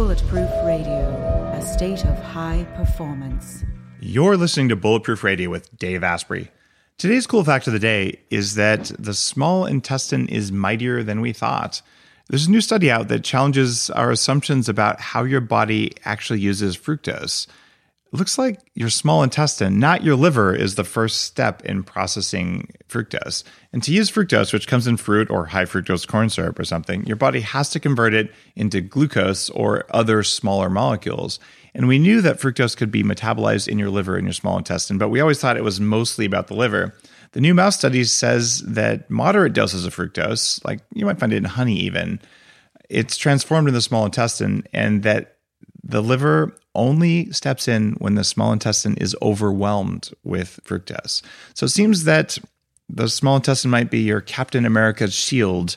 Bulletproof Radio, a state of high performance. You're listening to Bulletproof Radio with Dave Asprey. Today's cool fact of the day is that the small intestine is mightier than we thought. There's a new study out that challenges our assumptions about how your body actually uses fructose. Looks like your small intestine, not your liver, is the first step in processing fructose. And to use fructose, which comes in fruit or high fructose corn syrup or something, your body has to convert it into glucose or other smaller molecules. And we knew that fructose could be metabolized in your liver and your small intestine, but we always thought it was mostly about the liver. The new mouse study says that moderate doses of fructose, like you might find it in honey even, it's transformed in the small intestine and that the liver only steps in when the small intestine is overwhelmed with fructose. So it seems that the small intestine might be your Captain America's shield.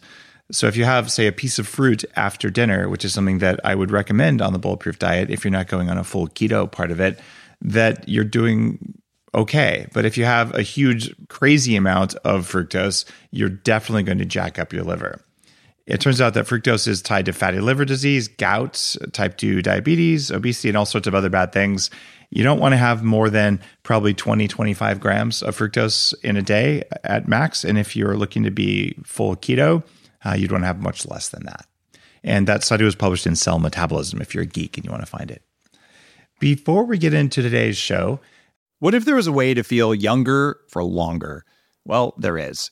So if you have, say, a piece of fruit after dinner, which is something that I would recommend on the bulletproof diet if you're not going on a full keto part of it, that you're doing okay. But if you have a huge, crazy amount of fructose, you're definitely going to jack up your liver. It turns out that fructose is tied to fatty liver disease, gout, type 2 diabetes, obesity, and all sorts of other bad things. You don't want to have more than probably 20, 25 grams of fructose in a day at max. And if you're looking to be full keto, uh, you'd want to have much less than that. And that study was published in Cell Metabolism if you're a geek and you want to find it. Before we get into today's show, what if there was a way to feel younger for longer? Well, there is.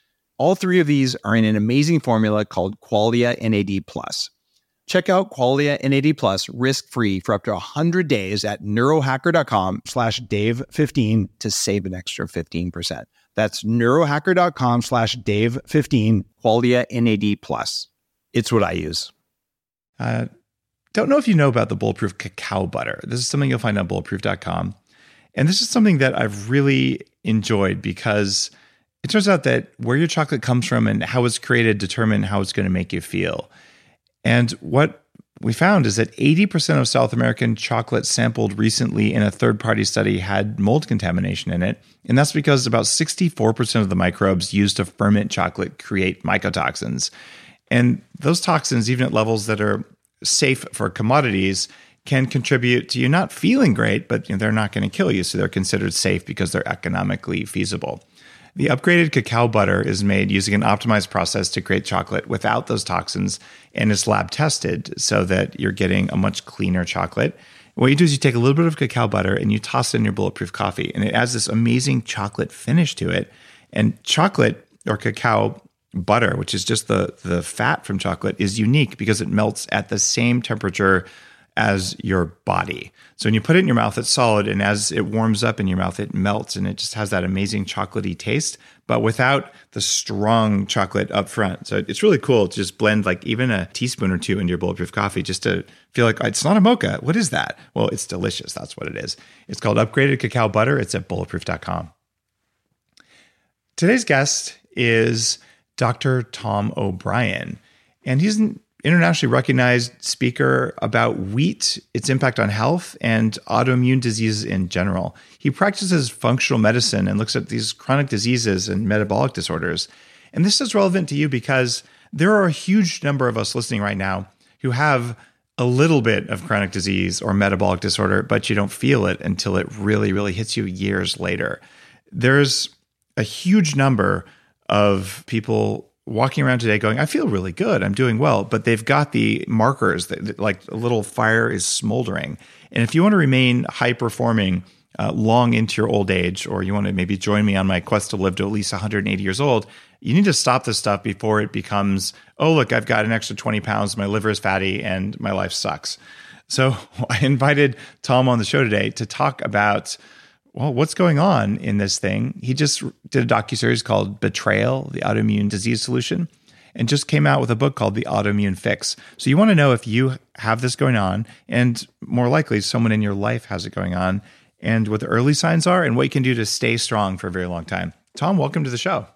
All three of these are in an amazing formula called Qualia NAD Plus. Check out Qualia NAD Plus risk-free for up to 100 days at neurohacker.com slash dave15 to save an extra 15%. That's neurohacker.com slash dave15, Qualia NAD Plus. It's what I use. Uh, don't know if you know about the Bulletproof cacao butter. This is something you'll find on bulletproof.com. And this is something that I've really enjoyed because – it turns out that where your chocolate comes from and how it's created determine how it's going to make you feel. And what we found is that 80% of South American chocolate sampled recently in a third party study had mold contamination in it. And that's because about 64% of the microbes used to ferment chocolate create mycotoxins. And those toxins, even at levels that are safe for commodities, can contribute to you not feeling great, but they're not going to kill you. So they're considered safe because they're economically feasible. The upgraded cacao butter is made using an optimized process to create chocolate without those toxins and is lab tested so that you're getting a much cleaner chocolate. What you do is you take a little bit of cacao butter and you toss it in your bulletproof coffee, and it adds this amazing chocolate finish to it. And chocolate or cacao butter, which is just the, the fat from chocolate, is unique because it melts at the same temperature as your body. So when you put it in your mouth, it's solid, and as it warms up in your mouth, it melts, and it just has that amazing chocolatey taste, but without the strong chocolate up front. So it's really cool to just blend like even a teaspoon or two into your bulletproof coffee, just to feel like it's not a mocha. What is that? Well, it's delicious. That's what it is. It's called upgraded cacao butter. It's at bulletproof.com. Today's guest is Dr. Tom O'Bryan, and he's an internationally recognized speaker about wheat, its impact on health, and autoimmune diseases in general. He practices functional medicine and looks at these chronic diseases and metabolic disorders. And this is relevant to you because there are a huge number of us listening right now who have a little bit of chronic disease or metabolic disorder, but you don't feel it until it really, really hits you years later. There's a huge number of people walking around today going, I feel really good. I'm doing well. But they've got the markers that, like a little fire is smoldering. And if you want to remain high performing uh, long into your old age, or you want to maybe join me on my quest to live to at least 180 years old, you need to stop this stuff before it becomes, oh, look, I've got an extra 20 pounds, my liver is fatty, and my life sucks. So I invited Tom on the show today to talk about well, what's going on in this thing? He just did a docu series called Betrayal: The Autoimmune Disease Solution, and just came out with a book called The Autoimmune Fix. So you want to know if you have this going on, and more likely, someone in your life has it going on, and what the early signs are, and what you can do to stay strong for a very long time. Tom, welcome to the show.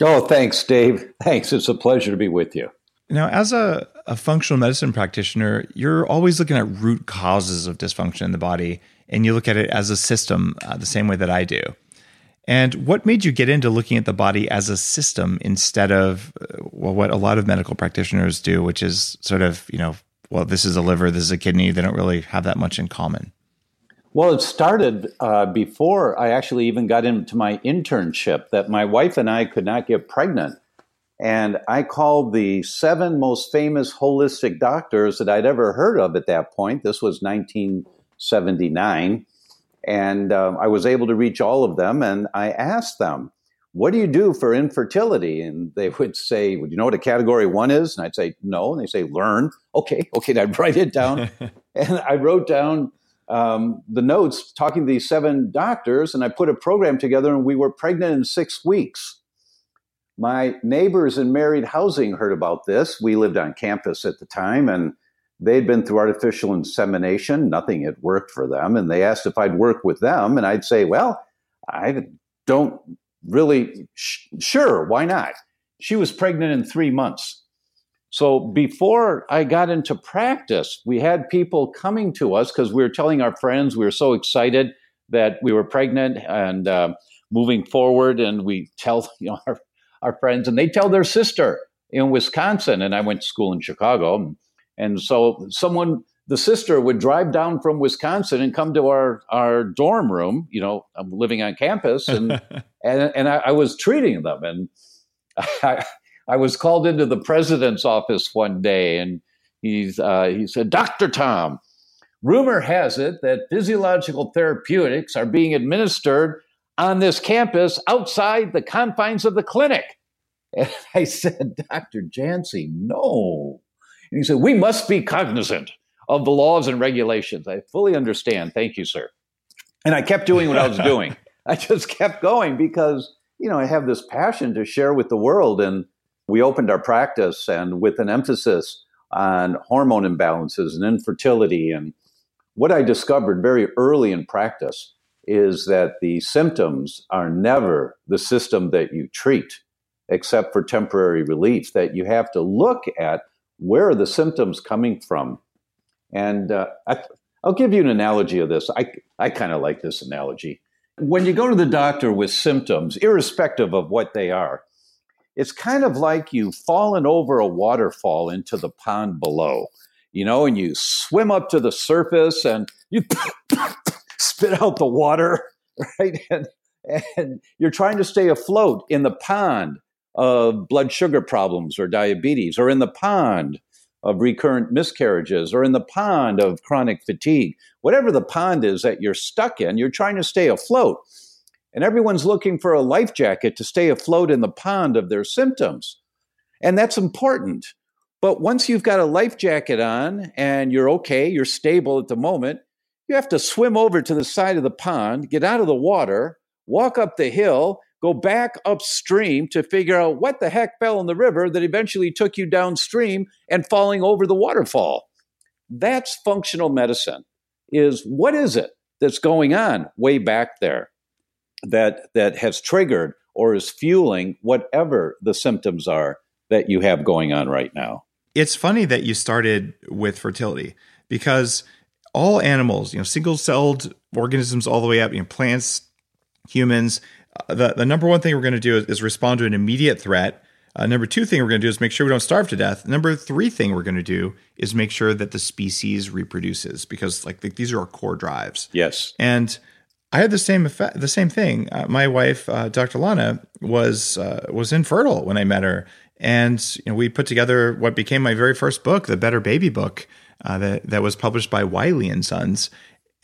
Oh, thanks, Dave. Thanks. It's a pleasure to be with you. Now, as a, a functional medicine practitioner, you're always looking at root causes of dysfunction in the body, and you look at it as a system uh, the same way that I do. And what made you get into looking at the body as a system instead of uh, well, what a lot of medical practitioners do, which is sort of, you know, well, this is a liver, this is a kidney. They don't really have that much in common. Well, it started uh, before I actually even got into my internship that my wife and I could not get pregnant. And I called the seven most famous holistic doctors that I'd ever heard of at that point. This was 1979. And um, I was able to reach all of them. And I asked them, What do you do for infertility? And they would say, well, Do you know what a category one is? And I'd say, No. And they say, Learn. Okay. Okay. And I'd write it down. and I wrote down um, the notes talking to these seven doctors, and I put a program together, and we were pregnant in six weeks. My neighbors in married housing heard about this. We lived on campus at the time, and they'd been through artificial insemination. Nothing had worked for them. And they asked if I'd work with them. And I'd say, well, I don't really, sh- sure, why not? She was pregnant in three months. So before I got into practice, we had people coming to us because we were telling our friends we were so excited that we were pregnant and uh, moving forward. And we tell you know our, our friends, and they tell their sister in Wisconsin. And I went to school in Chicago, and so someone the sister would drive down from Wisconsin and come to our our dorm room. You know, I'm living on campus, and and and I, I was treating them, and I, I was called into the president's office one day, and he's uh, he said, "Doctor Tom, rumor has it that physiological therapeutics are being administered on this campus outside the confines of the clinic." And I said, "Doctor Jancy, no." And he said, "We must be cognizant." Of the laws and regulations. I fully understand. Thank you, sir. And I kept doing what I was doing. I just kept going because, you know, I have this passion to share with the world. And we opened our practice and with an emphasis on hormone imbalances and infertility. And what I discovered very early in practice is that the symptoms are never the system that you treat, except for temporary relief, that you have to look at where are the symptoms coming from. And uh, I, will give you an analogy of this. I, I kind of like this analogy. When you go to the doctor with symptoms, irrespective of what they are, it's kind of like you've fallen over a waterfall into the pond below, you know, and you swim up to the surface and you spit out the water, right? And, and you're trying to stay afloat in the pond of blood sugar problems or diabetes, or in the pond of recurrent miscarriages, or in the pond of chronic fatigue. Whatever the pond is that you're stuck in, you're trying to stay afloat and everyone's looking for a life jacket to stay afloat in the pond of their symptoms. And that's important. But once you've got a life jacket on and you're okay, you're stable at the moment, you have to swim over to the side of the pond, get out of the water, walk up the hill, go back upstream to figure out what the heck fell in the river that eventually took you downstream and falling over the waterfall. That's functional medicine. Is what is it that's going on way back there? that that has triggered or is fueling whatever the symptoms are that you have going on right now. It's funny that you started with fertility because all animals, you know, single-celled organisms all the way up, you know, plants, humans, the, the number one thing we're going to do is, is, respond to an immediate threat. Uh, number two thing we're going to do is make sure we don't starve to death. Number three thing we're going to do is make sure that the species reproduces because like these are our core drives. Yes. And I had the same effect, the same thing. Uh, my wife, uh, Dr. Lana, was uh, was infertile when I met her, and you know, we put together what became my very first book, the Better Baby book, uh, that that was published by Wiley and Sons.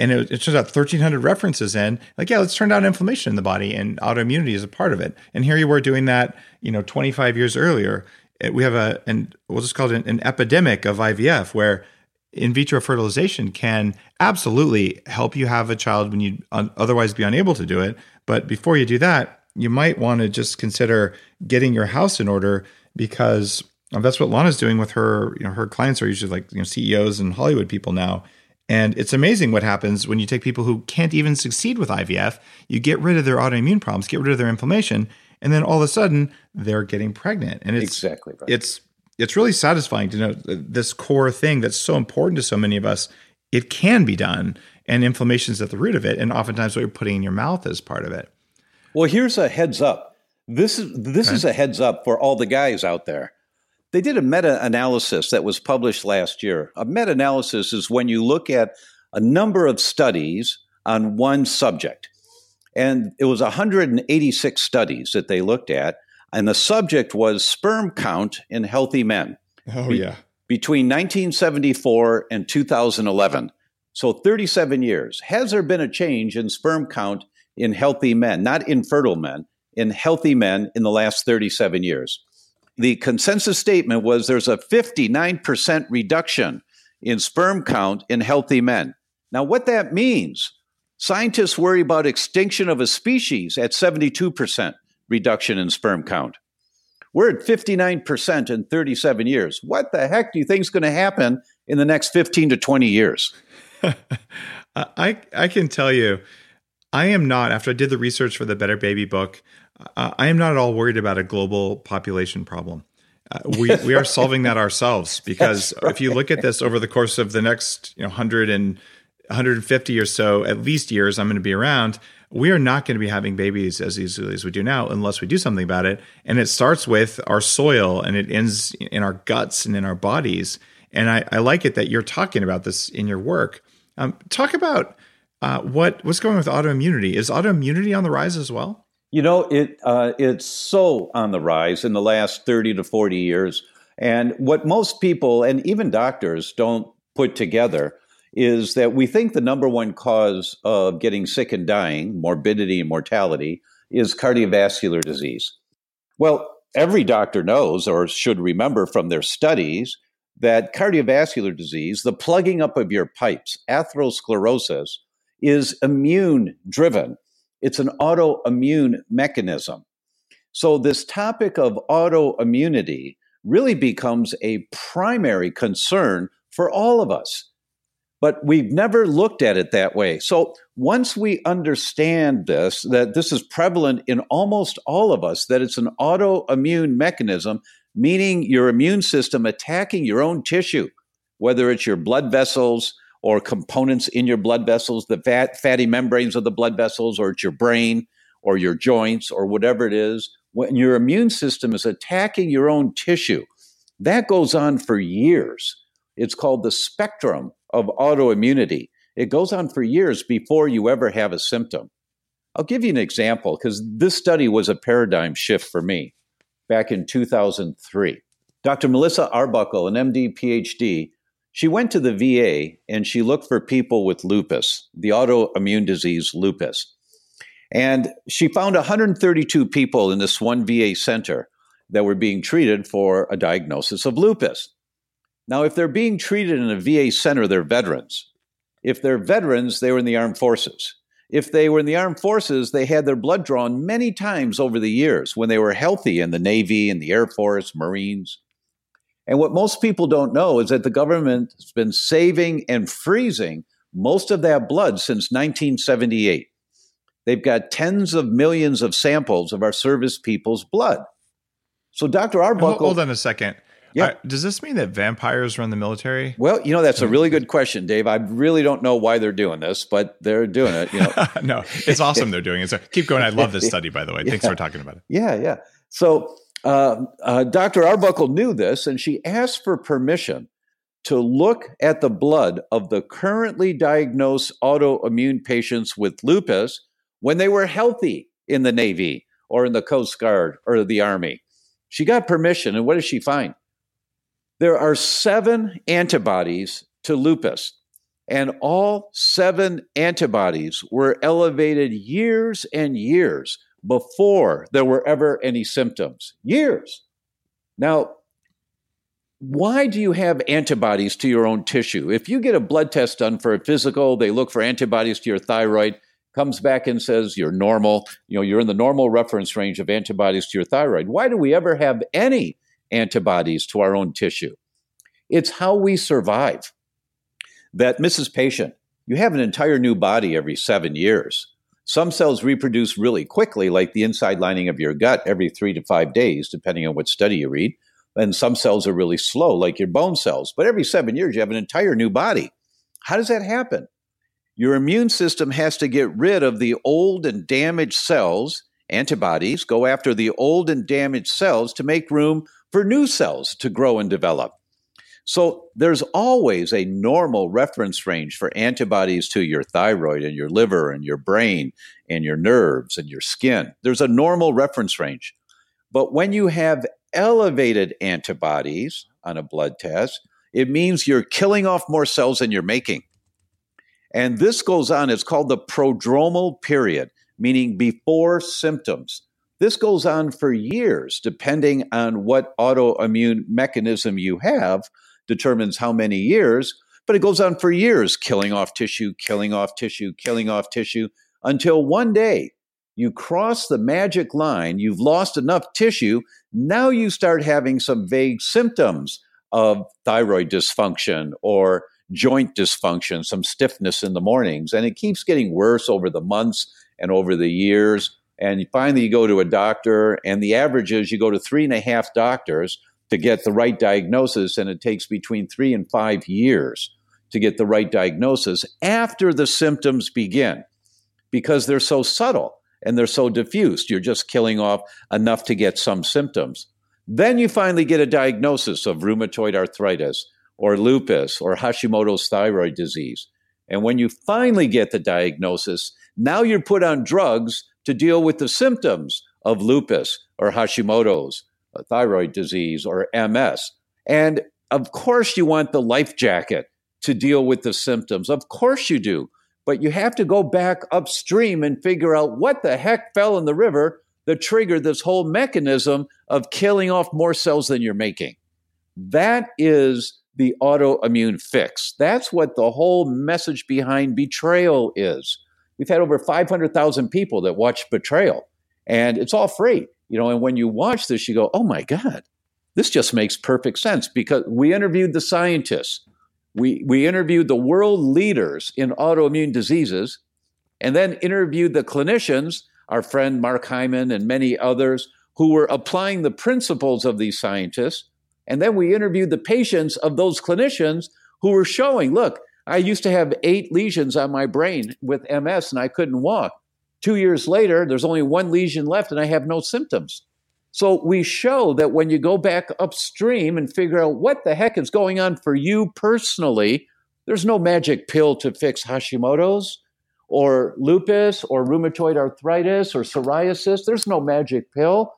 And it, it turns out 1,300 references in, like, yeah, let's turn down inflammation in the body, and autoimmunity is a part of it. And here you were doing that, you know, 25 years earlier. We have a, and we'll just call it an, an epidemic of IVF, where in vitro fertilization can absolutely help you have a child when you'd otherwise be unable to do it. But before you do that, you might want to just consider getting your house in order because Um, that's what Lana's doing with her. You know, her clients are usually like you know CEOs and Hollywood people now. And it's amazing what happens when you take people who can't even succeed with IVF. You get rid of their autoimmune problems, get rid of their inflammation, and then all of a sudden they're getting pregnant. And it's exactly right. It's it's really satisfying to know this core thing that's so important to so many of us. It can be done, and inflammation is at the root of it. And oftentimes, what you're putting in your mouth is part of it. Well, here's a heads up. This is this okay. is a heads up for all the guys out there. They did a meta analysis that was published last year. A meta analysis is when you look at a number of studies on one subject. And it was 186 studies that they looked at. And the subject was sperm count in healthy men. Oh, be- yeah. Between 1974 and 2011. So 37 years. Has there been a change in sperm count in healthy men, not infertile men, in healthy men in the last 37 years? The consensus statement was there's a 59% reduction in sperm count in healthy men. Now, what that means, scientists worry about extinction of a species at 72% reduction in sperm count. We're at 59% in 37 years. What the heck do you think is going to happen in the next 15 to 20 years? I, I can tell you, I am not, after I did the research for the Better Baby book, uh, I am not at all worried about a global population problem. Uh, we we are solving that ourselves because right. if you look at this over the course of the next you know 100 and 150 or so at least years I'm going to be around, we are not going to be having babies as easily as we do now unless we do something about it. And it starts with our soil and it ends in our guts and in our bodies. And I, I like it that you're talking about this in your work. Um, talk about uh, what what's going on with autoimmunity. Is autoimmunity on the rise as well? You know, it uh, it's so on the rise in the last 30 to 40 years. And what most people and even doctors don't put together is that we think the number one cause of getting sick and dying, morbidity and mortality, is cardiovascular disease. Well, every doctor knows or should remember from their studies that cardiovascular disease, the plugging up of your pipes, atherosclerosis, is immune driven. It's an autoimmune mechanism. So, this topic of autoimmunity really becomes a primary concern for all of us. But we've never looked at it that way. So, once we understand this, that this is prevalent in almost all of us, that it's an autoimmune mechanism, meaning your immune system attacking your own tissue, whether it's your blood vessels, or components in your blood vessels, the fat, fatty membranes of the blood vessels, or it's your brain or your joints or whatever it is, when your immune system is attacking your own tissue, that goes on for years. It's called the spectrum of autoimmunity. It goes on for years before you ever have a symptom. I'll give you an example because this study was a paradigm shift for me back in 2003. Dr. Melissa Arbuckle, an MD PhD, she went to the VA and she looked for people with lupus, the autoimmune disease lupus. And she found 132 people in this one VA center that were being treated for a diagnosis of lupus. Now, if they're being treated in a VA center, they're veterans. If they're veterans, they were in the armed forces. If they were in the armed forces, they had their blood drawn many times over the years when they were healthy in the Navy in the Air Force, Marines. And what most people don't know is that the government has been saving and freezing most of that blood since 1978. They've got tens of millions of samples of our service people's blood. So, Dr. Arbuckle. Hold on a second. Yeah. Uh, does this mean that vampires run the military? Well, you know, that's a really good question, Dave. I really don't know why they're doing this, but they're doing it. You know. no, it's awesome they're doing it. So keep going. I love this study, by the way. Thanks for talking about it. Yeah, yeah. So uh, uh, Dr. Arbuckle knew this, and she asked for permission to look at the blood of the currently diagnosed autoimmune patients with lupus when they were healthy in the Navy or in the Coast Guard or the Army. She got permission, and what did she find? There are seven antibodies to lupus, and all seven antibodies were elevated years and years before there were ever any symptoms. Years. Now, why do you have antibodies to your own tissue? If you get a blood test done for a physical, they look for antibodies to your thyroid, comes back and says you're normal, you know, you're in the normal reference range of antibodies to your thyroid. Why do we ever have any antibodies to our own tissue. It's how we survive. That Mrs. Patient, you have an entire new body every seven years. Some cells reproduce really quickly, like the inside lining of your gut, every three to five days, depending on what study you read. And some cells are really slow, like your bone cells. But every seven years, you have an entire new body. How does that happen? Your immune system has to get rid of the old and damaged cells, antibodies, go after the old and damaged cells to make room for new cells to grow and develop. So there's always a normal reference range for antibodies to your thyroid and your liver and your brain and your nerves and your skin. There's a normal reference range. But when you have elevated antibodies on a blood test, it means you're killing off more cells than you're making. And this goes on, it's called the prodromal period, meaning before symptoms. This goes on for years, depending on what autoimmune mechanism you have, determines how many years, but it goes on for years, killing off tissue, killing off tissue, killing off tissue, until one day you cross the magic line, you've lost enough tissue, now you start having some vague symptoms of thyroid dysfunction or joint dysfunction, some stiffness in the mornings. And it keeps getting worse over the months and over the years. And finally, you go to a doctor, and the average is you go to three and a half doctors to get the right diagnosis, and it takes between three and five years to get the right diagnosis after the symptoms begin because they're so subtle and they're so diffused. You're just killing off enough to get some symptoms. Then you finally get a diagnosis of rheumatoid arthritis or lupus or Hashimoto's thyroid disease. And when you finally get the diagnosis, now you're put on drugs to deal with the symptoms of lupus or Hashimoto's thyroid disease or MS. And of course, you want the life jacket to deal with the symptoms. Of course, you do. But you have to go back upstream and figure out what the heck fell in the river that triggered this whole mechanism of killing off more cells than you're making. That is the autoimmune fix. That's what the whole message behind betrayal is. We've had over 500,000 people that watch Betrayal, and it's all free. You know, and when you watch this, you go, "Oh my God, this just makes perfect sense." Because we interviewed the scientists, we we interviewed the world leaders in autoimmune diseases, and then interviewed the clinicians, our friend Mark Hyman and many others, who were applying the principles of these scientists and then we interviewed the patients of those clinicians who were showing, look, I used to have eight lesions on my brain with MS and I couldn't walk. Two years later, there's only one lesion left and I have no symptoms. So we show that when you go back upstream and figure out what the heck is going on for you personally, there's no magic pill to fix Hashimoto's or lupus or rheumatoid arthritis or psoriasis. There's no magic pill.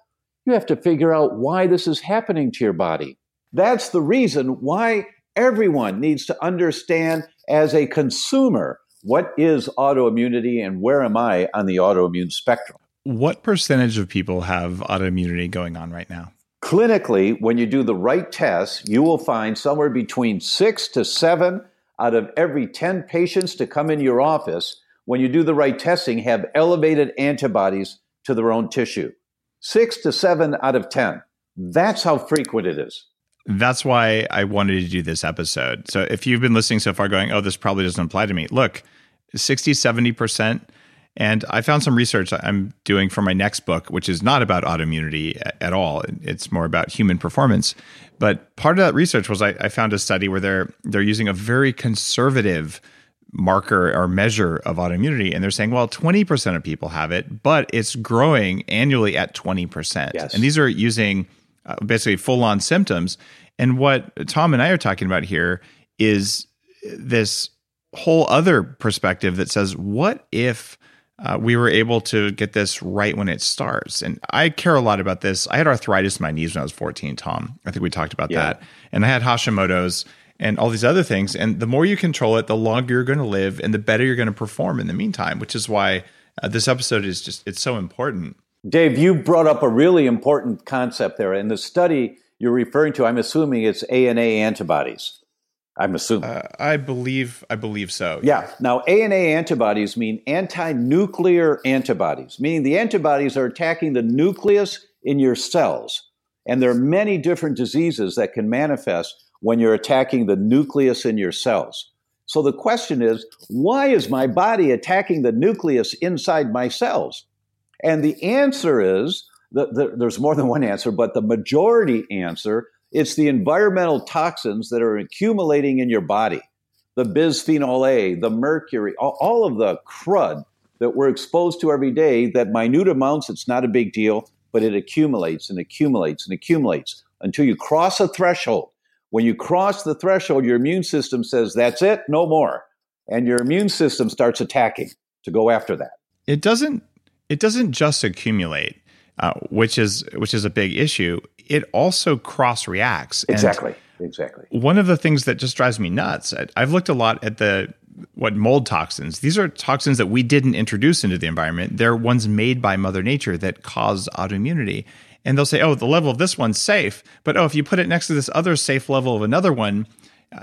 You have to figure out why this is happening to your body. That's the reason why everyone needs to understand as a consumer what is autoimmunity and where am I on the autoimmune spectrum. What percentage of people have autoimmunity going on right now? Clinically, when you do the right tests, you will find somewhere between six to seven out of every 10 patients to come in your office, when you do the right testing, have elevated antibodies to their own tissue. Six to seven out of 10. That's how frequent it is. That's why I wanted to do this episode. So if you've been listening so far going, oh, this probably doesn't apply to me, look, 60, 70%. And I found some research I'm doing for my next book, which is not about autoimmunity at all. It's more about human performance. But part of that research was I, I found a study where they're they're using a very conservative marker or measure of autoimmunity. And they're saying, well, 20% of people have it, but it's growing annually at 20%. Yes. And these are using uh, basically full on symptoms. And what Tom and I are talking about here is this whole other perspective that says, what if uh, we were able to get this right when it starts? And I care a lot about this. I had arthritis in my knees when I was 14, Tom. I think we talked about Yeah. that. And I had Hashimoto's and all these other things. And the more you control it, the longer you're going to live and the better you're going to perform in the meantime, which is why uh, this episode is just, it's so important. Dave, you brought up a really important concept there. In the study you're referring to, I'm assuming it's ANA antibodies. I'm assuming. Uh, I believe, I believe so. Yeah. Now, ANA antibodies mean anti nuclear antibodies, meaning the antibodies are attacking the nucleus in your cells. And there are many different diseases that can manifest when you're attacking the nucleus in your cells. So the question is, why is my body attacking the nucleus inside my cells? And the answer is that the, there's more than one answer, but the majority answer it's the environmental toxins that are accumulating in your body. The bisphenol A, the mercury, all, all of the crud that we're exposed to every day that minute amounts, it's not a big deal, but it accumulates and accumulates and accumulates until you cross a threshold. When you cross the threshold, your immune system says, that's it, no more. And your immune system starts attacking to go after that. It doesn't it doesn't just accumulate, uh, which is which is a big issue. It also cross reacts. Exactly. Exactly. One of the things that just drives me nuts. I've looked a lot at the what mold toxins. These are toxins that we didn't introduce into the environment. They're ones made by Mother Nature that cause autoimmunity. And they'll say, "Oh, the level of this one's safe," but oh, if you put it next to this other safe level of another one,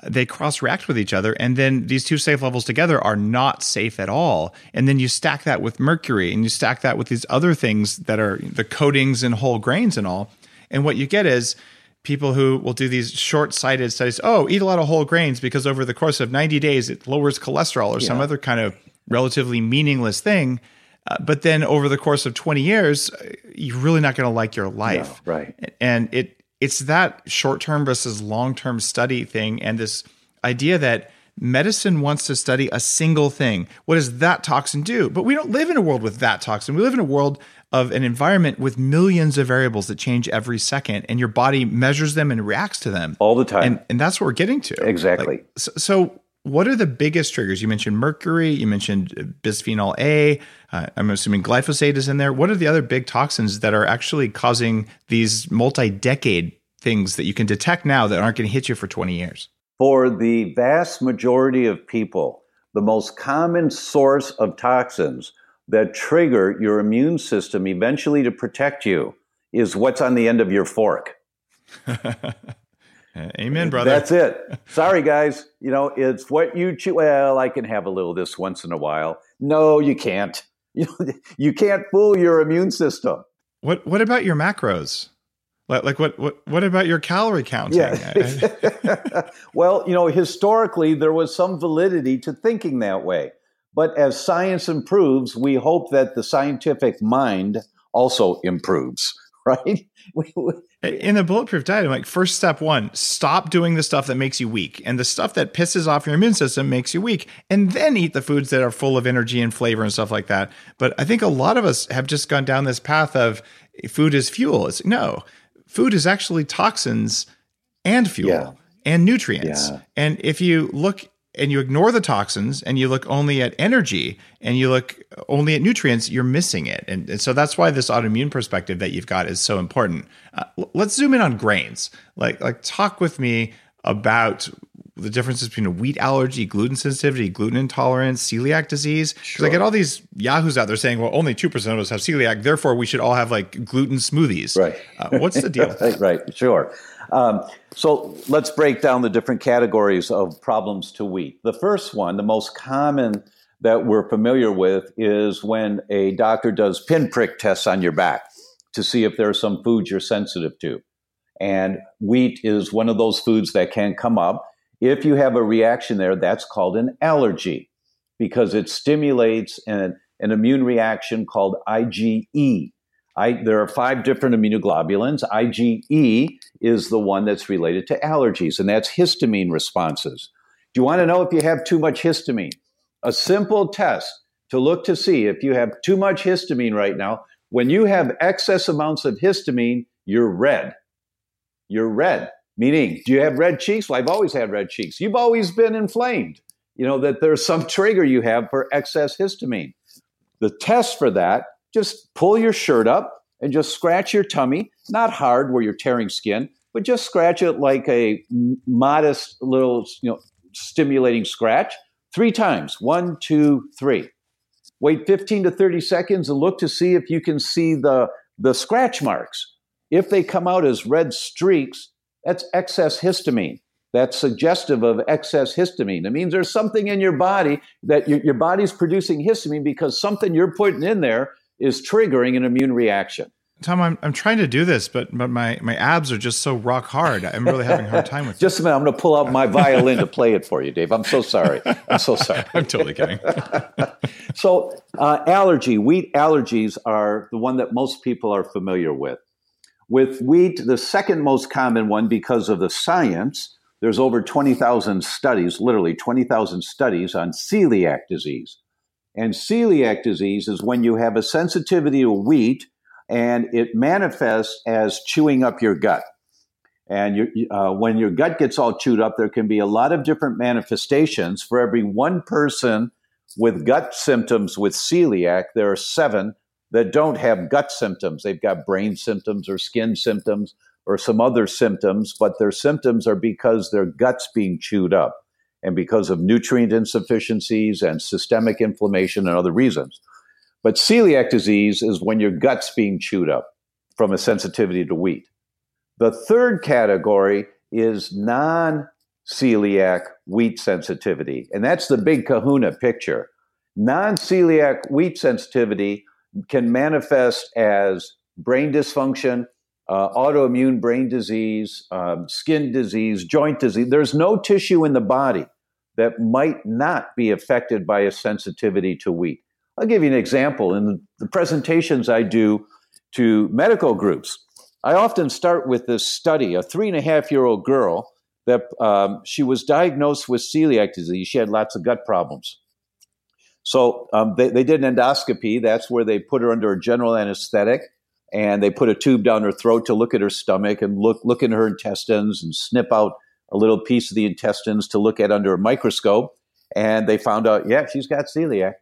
they cross react with each other and then these two safe levels together are not safe at all. And then you stack that with mercury and you stack that with these other things that are the coatings and whole grains and all. And what you get is people who will do these short-sighted studies oh eat a lot of whole grains because over the course of 90 days it lowers cholesterol or yeah. some other kind of relatively meaningless thing. Uh, but then over the course of 20 years uh, you're really not going to like your life. No, right. And it it's that short-term versus long-term study thing and this idea that medicine wants to study a single thing. What does that toxin do? But we don't live in a world with that toxin. We live in a world of an environment with millions of variables that change every second and your body measures them and reacts to them. All the time. And, and that's what we're getting to. Exactly. Like, so, so, what are the biggest triggers? You mentioned mercury you mentioned bisphenol a uh, i'm assuming glyphosate is in there. What are the other big toxins that are actually causing these multi-decade things that you can detect now that aren't going to hit you for 20 years? For the vast majority of people the most common source of toxins that trigger your immune system eventually to protect you is what's on the end of your fork. Amen, brother. That's it. Sorry, guys. You know, it's what you chew. Well, I can have a little this once in a while. No, you can't. You, you can't fool your immune system. What What about your macros? Like, like what, what what about your calorie counting? Yeah. well, you know, historically there was some validity to thinking that way. But as science improves, we hope that the scientific mind also improves, right? In the bulletproof diet, I'm like, first step one, stop doing the stuff that makes you weak. And the stuff that pisses off your immune system makes you weak. And then eat the foods that are full of energy and flavor and stuff like that. But I think a lot of us have just gone down this path of food is fuel. It's no, food is actually toxins and fuel yeah. and nutrients. Yeah. And if you look and you ignore the toxins and you look only at energy and you look only at nutrients, you're missing it. And, and so that's why this autoimmune perspective that you've got is so important. Uh, let's zoom in on grains. Like, like talk with me about the differences between a wheat allergy, gluten sensitivity, gluten intolerance, celiac disease. Because sure. I get all these yahoos out there saying, well, only 2% of us have celiac, therefore we should all have like gluten smoothies. Right. Uh, what's the deal? right, sure. Um, so let's break down the different categories of problems to wheat. The first one, the most common that we're familiar with, is when a doctor does pinprick tests on your back to see if there are some foods you're sensitive to. And wheat is one of those foods that can come up. If you have a reaction there, that's called an allergy because it stimulates an, an immune reaction called IgE. I, there are five different immunoglobulins. IgE is the one that's related to allergies, and that's histamine responses. Do you want to know if you have too much histamine? A simple test to look to see if you have too much histamine right now. When you have excess amounts of histamine, you're red. You're red. Meaning, do you have red cheeks? Well, I've always had red cheeks. You've always been inflamed. You know, that there's some trigger you have for excess histamine. The test for that, just pull your shirt up and just scratch your tummy, not hard where you're tearing skin, but just scratch it like a modest little, you know, stimulating scratch three times. One, two, three. Wait 15 to 30 seconds and look to see if you can see the, the scratch marks. If they come out as red streaks, that's excess histamine. That's suggestive of excess histamine. It means there's something in your body that your, your body's producing histamine because something you're putting in there is triggering an immune reaction. Tom, I'm, I'm trying to do this, but but my, my abs are just so rock hard. I'm really having a hard time with it. Just a minute. I'm going to pull out my violin to play it for you, Dave. I'm so sorry. I'm so sorry. I'm totally kidding. so, uh, allergy, wheat allergies are the one that most people are familiar with. With wheat, the second most common one because of the science, there's over 20,000 studies, literally 20,000 studies on celiac disease. And celiac disease is when you have a sensitivity to wheat and it manifests as chewing up your gut. And uh, when your gut gets all chewed up, there can be a lot of different manifestations. For every one person with gut symptoms with celiac, there are seven that don't have gut symptoms. They've got brain symptoms or skin symptoms or some other symptoms, but their symptoms are because their gut's being chewed up and because of nutrient insufficiencies and systemic inflammation and other reasons. But celiac disease is when your gut's being chewed up from a sensitivity to wheat. The third category is non celiac wheat sensitivity. And that's the big kahuna picture. Non celiac wheat sensitivity can manifest as brain dysfunction, uh, autoimmune brain disease, um, skin disease, joint disease. There's no tissue in the body that might not be affected by a sensitivity to wheat. I'll give you an example. In the presentations I do to medical groups, I often start with this study a three and a half year old girl that um, she was diagnosed with celiac disease. She had lots of gut problems. So um, they, they did an endoscopy. That's where they put her under a general anesthetic and they put a tube down her throat to look at her stomach and look, look in her intestines and snip out a little piece of the intestines to look at under a microscope. And they found out, yeah, she's got celiac.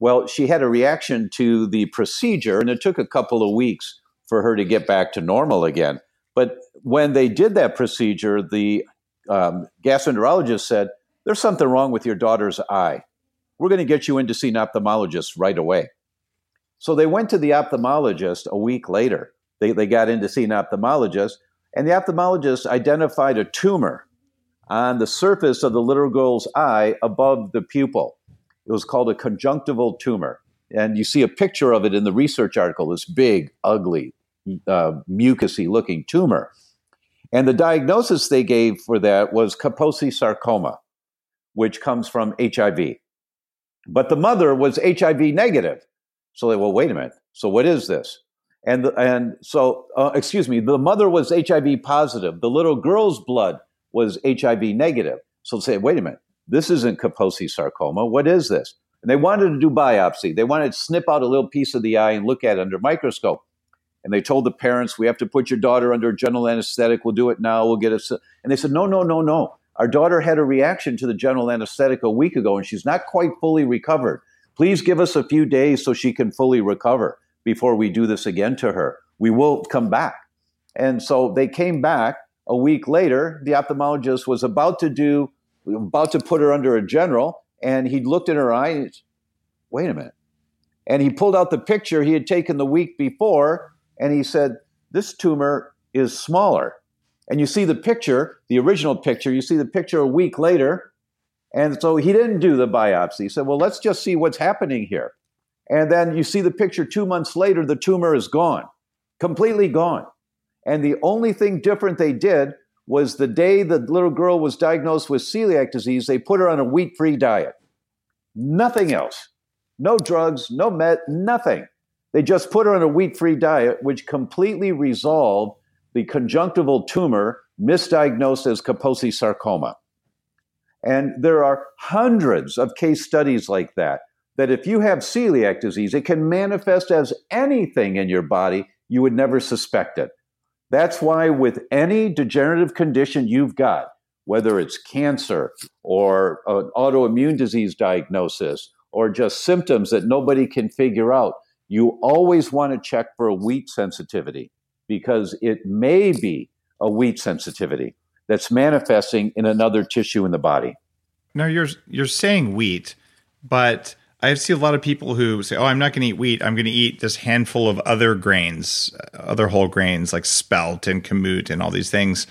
Well, she had a reaction to the procedure, and it took a couple of weeks for her to get back to normal again. But when they did that procedure, the um, gastroenterologist said, There's something wrong with your daughter's eye. We're going to get you in to see an ophthalmologist right away. So they went to the ophthalmologist a week later. They, they got in to see an ophthalmologist, and the ophthalmologist identified a tumor on the surface of the little girl's eye above the pupil. It was called a conjunctival tumor. And you see a picture of it in the research article this big, ugly, uh, mucousy looking tumor. And the diagnosis they gave for that was Kaposi sarcoma, which comes from HIV. But the mother was HIV negative. So they, well, wait a minute. So what is this? And, and so, uh, excuse me, the mother was HIV positive. The little girl's blood was HIV negative. So they say, wait a minute. This isn't Kaposi sarcoma. What is this? And they wanted to do biopsy. They wanted to snip out a little piece of the eye and look at it under microscope. And they told the parents, we have to put your daughter under general anesthetic. We'll do it now. We'll get it. And they said, no, no, no, no. Our daughter had a reaction to the general anesthetic a week ago and she's not quite fully recovered. Please give us a few days so she can fully recover before we do this again to her. We will come back. And so they came back a week later. The ophthalmologist was about to do about to put her under a general, and he looked in her eyes. wait a minute. And he pulled out the picture he had taken the week before, and he said, This tumor is smaller. And you see the picture, the original picture, you see the picture a week later. And so he didn't do the biopsy. He said, Well, let's just see what's happening here. And then you see the picture two months later, the tumor is gone, completely gone. And the only thing different they did was the day the little girl was diagnosed with celiac disease, they put her on a wheat free diet. Nothing else. No drugs, no med, nothing. They just put her on a wheat free diet, which completely resolved the conjunctival tumor misdiagnosed as Kaposi sarcoma. And there are hundreds of case studies like that. That if you have celiac disease, it can manifest as anything in your body, you would never suspect it. That's why, with any degenerative condition you've got, whether it's cancer or an autoimmune disease diagnosis or just symptoms that nobody can figure out, you always want to check for a wheat sensitivity because it may be a wheat sensitivity that's manifesting in another tissue in the body. Now you're you're saying wheat, but I see a lot of people who say, "Oh, I'm not going to eat wheat. I'm going to eat this handful of other grains, other whole grains like spelt and kamut and all these things."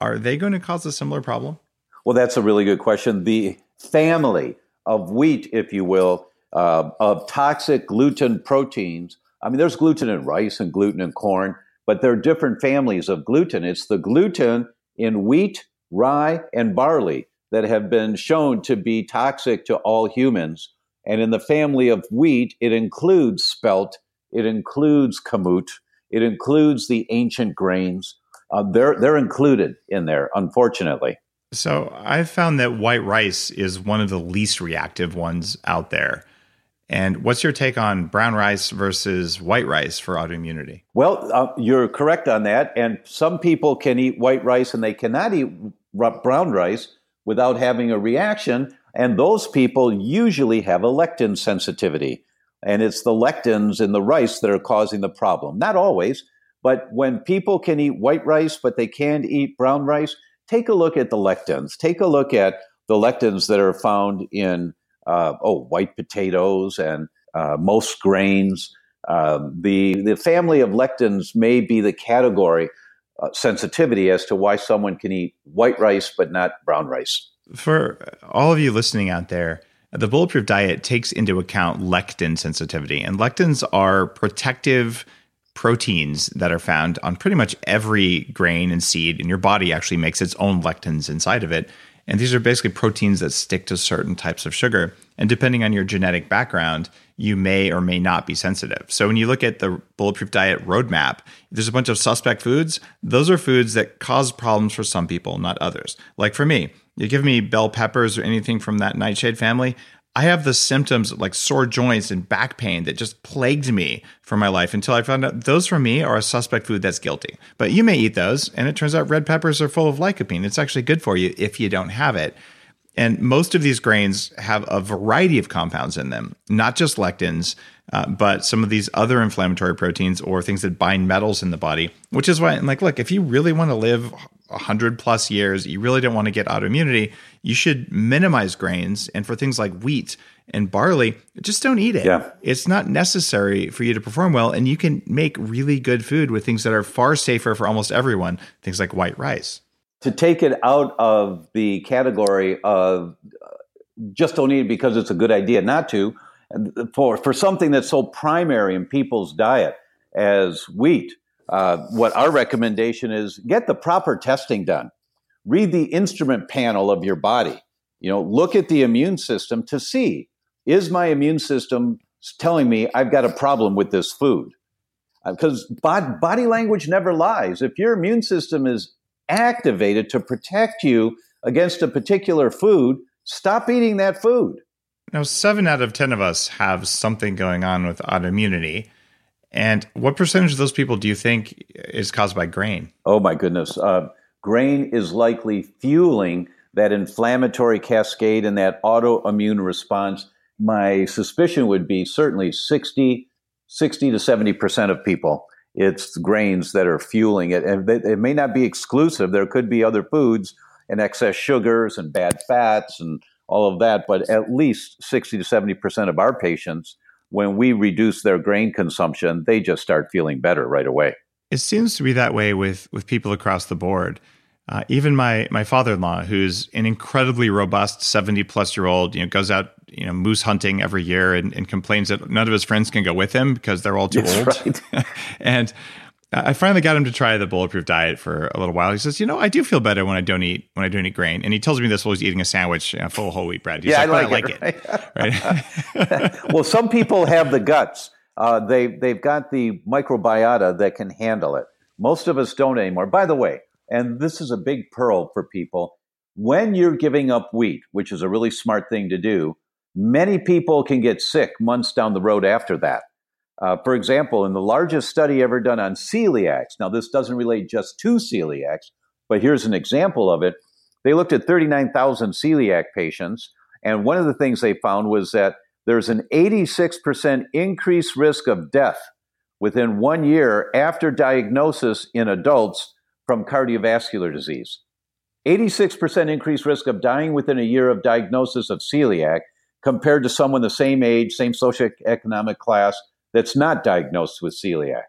Are they going to cause a similar problem? Well, that's a really good question. The family of wheat, if you will, uh, of toxic gluten proteins I mean, there's gluten in rice and gluten in corn, but there are different families of gluten. It's the gluten in wheat, rye, and barley that have been shown to be toxic to all humans. And in the family of wheat, it includes spelt, it includes kamut, it includes the ancient grains. Uh, they're they're included in there, unfortunately. So I've found that white rice is one of the least reactive ones out there. And what's your take on brown rice versus white rice for autoimmunity? Well, uh, you're correct on that. And some people can eat white rice and they cannot eat brown rice without having a reaction. And those people usually have a lectin sensitivity. And it's the lectins in the rice that are causing the problem. Not always, but when people can eat white rice, but they can't eat brown rice, take a look at the lectins. Take a look at the lectins that are found in uh, oh white potatoes and uh, most grains. Um, the the family of lectins may be the category uh, sensitivity as to why someone can eat white rice but not brown rice. For all of you listening out there, the bulletproof diet takes into account lectin sensitivity, and lectins are protective proteins that are found on pretty much every grain and seed, and your body actually makes its own lectins inside of it. And these are basically proteins that stick to certain types of sugar. And depending on your genetic background, you may or may not be sensitive. So when you look at the bulletproof diet roadmap, there's a bunch of suspect foods. Those are foods that cause problems for some people, not others. Like for me, you give me bell peppers or anything from that nightshade family, I have the symptoms like sore joints and back pain that just plagued me for my life until I found out those for me are a suspect food that's guilty. But you may eat those, and it turns out red peppers are full of lycopene. It's actually good for you if you don't have it. And most of these grains have a variety of compounds in them, not just lectins, uh, but some of these other inflammatory proteins or things that bind metals in the body, which is why, like, look, if you really want to live 100 plus years, you really don't want to get autoimmunity, you should minimize grains. And for things like wheat and barley, just don't eat it. Yeah. It's not necessary for you to perform well. And you can make really good food with things that are far safer for almost everyone, things like white rice. To take it out of the category of just don't eat it because it's a good idea not to, for, for something that's so primary in people's diet as wheat, uh, what our recommendation is get the proper testing done. Read the instrument panel of your body. You know, look at the immune system to see is my immune system telling me I've got a problem with this food? Because uh, body language never lies. If your immune system is activated to protect you against a particular food, stop eating that food. Now, seven out of 10 of us have something going on with autoimmunity. And what percentage of those people do you think is caused by grain? Oh, my goodness. Uh, grain is likely fueling that inflammatory cascade and that autoimmune response. My suspicion would be certainly 60, 60 to 70% of people. It's grains that are fueling it. And it may not be exclusive. There could be other foods and excess sugars and bad fats and all of that. But at least 60 to 70% of our patients when we reduce their grain consumption, they just start feeling better right away. It seems to be that way with with people across the board. Uh, even my my father in law, who's an incredibly robust seventy plus year old, you know, goes out you know moose hunting every year and, and complains that none of his friends can go with him because they're all too That's old. Right. and I finally got him to try the bulletproof diet for a little while. He says, "You know, I do feel better when I don't eat when I don't eat grain." And he tells me this while he's eating a sandwich you know, full of whole wheat bread. He's yeah, like, I like, I like it. it. Right? well, some people have the guts. Uh, they they've got the microbiota that can handle it. Most of us don't anymore. By the way, and this is a big pearl for people. When you're giving up wheat, which is a really smart thing to do, many people can get sick months down the road after that. Uh, for example, in the largest study ever done on celiacs, now this doesn't relate just to celiacs, but here's an example of it. They looked at 39,000 celiac patients, and one of the things they found was that there's an 86% increased risk of death within one year after diagnosis in adults from cardiovascular disease. 86% increased risk of dying within a year of diagnosis of celiac compared to someone the same age, same socioeconomic class, that's not diagnosed with celiac.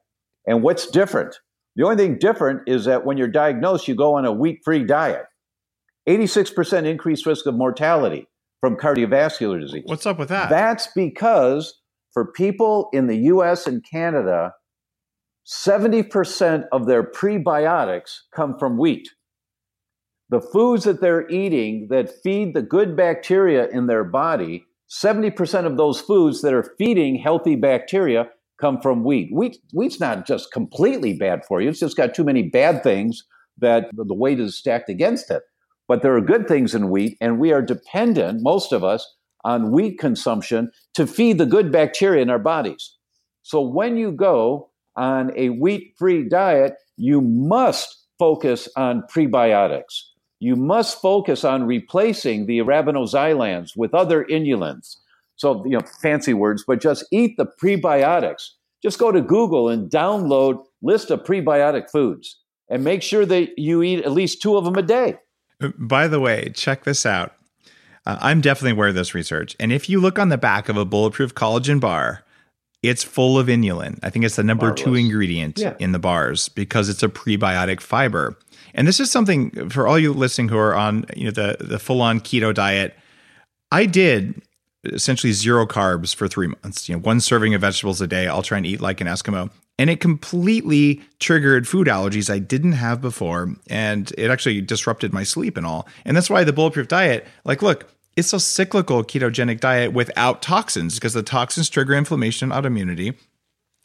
And what's different? The only thing different is that when you're diagnosed, you go on a wheat free diet. 86% increased risk of mortality from cardiovascular disease. What's up with that? That's because for people in the US and Canada, 70% of their prebiotics come from wheat. The foods that they're eating that feed the good bacteria in their body, 70% of those foods that are feeding healthy bacteria come from wheat. Wheat wheat's not just completely bad for you. It's just got too many bad things that the weight is stacked against it. But there are good things in wheat, and we are dependent, most of us, on wheat consumption to feed the good bacteria in our bodies. So when you go on a wheat free diet, you must focus on prebiotics. You must focus on replacing the arabinoxylans with other inulins. So, you know, fancy words, but just eat the prebiotics. Just go to Google and download list of prebiotic foods and make sure that you eat at least two of them a day. By the way, check this out. Uh, I'm definitely aware of this research. And if you look on the back of a bulletproof collagen bar, it's full of inulin. I think it's the number Marvelous. two ingredient yeah. in the bars because it's a prebiotic fiber. And this is something for all you listening who are on you know the the full on keto diet. I did essentially zero carbs for three months. You know, one serving of vegetables a day. I'll try and eat like an Eskimo and it completely triggered food allergies I didn't have before. And it actually disrupted my sleep and all. And that's why the bulletproof diet, like, look, it's a cyclical ketogenic diet without toxins because the toxins trigger inflammation and autoimmunity.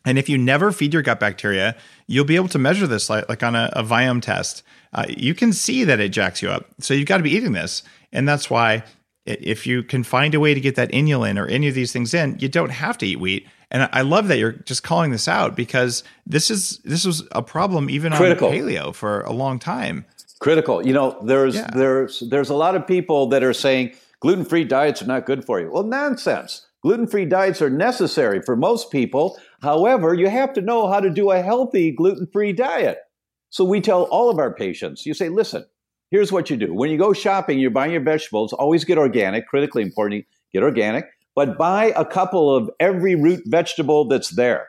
And if you never feed your gut bacteria, you'll be able to measure this like, like on a, a Viome test. Uh, you can see that it jacks you up. So you've got to be eating this. And that's why if you can find a way to get that inulin or any of these things in, you don't have to eat wheat. And I love that you're just calling this out because this is this was a problem even Critical. on paleo for a long time. Critical. You know, there's yeah. there's there's a lot of people that are saying gluten-free diets are not good for you. Well, nonsense. Gluten-free diets are necessary for most people. However, you have to know how to do a healthy gluten-free diet. So we tell all of our patients, you say, listen, here's what you do. When you go shopping, you're buying your vegetables, always get organic, critically important, get organic but buy a couple of every root vegetable that's there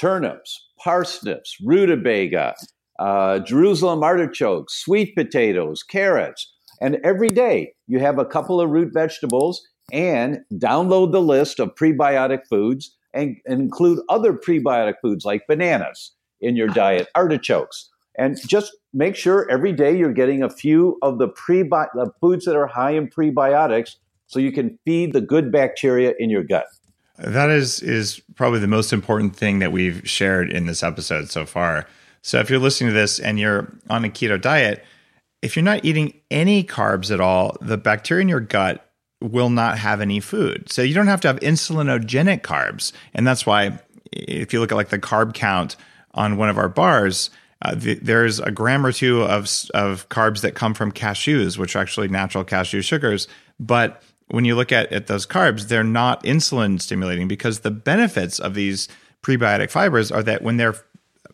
turnips, parsnips, rutabaga, uh, Jerusalem artichokes, sweet potatoes, carrots. And every day you have a couple of root vegetables and download the list of prebiotic foods and, include other prebiotic foods like bananas in your diet, artichokes. And just make sure every day you're getting a few of the, prebi- the foods that are high in prebiotics so you can feed the good bacteria in your gut. That is is probably the most important thing that we've shared in this episode so far. So if you're listening to this and you're on a keto diet, if you're not eating any carbs at all, the bacteria in your gut will not have any food. So you don't have to have insulinogenic carbs. And that's why if you look at like the carb count on one of our bars, uh, the, there's a gram or two of of carbs that come from cashews, which are actually natural cashew sugars, but when you look at, at those carbs, they're not insulin stimulating because the benefits of these prebiotic fibers are that when they're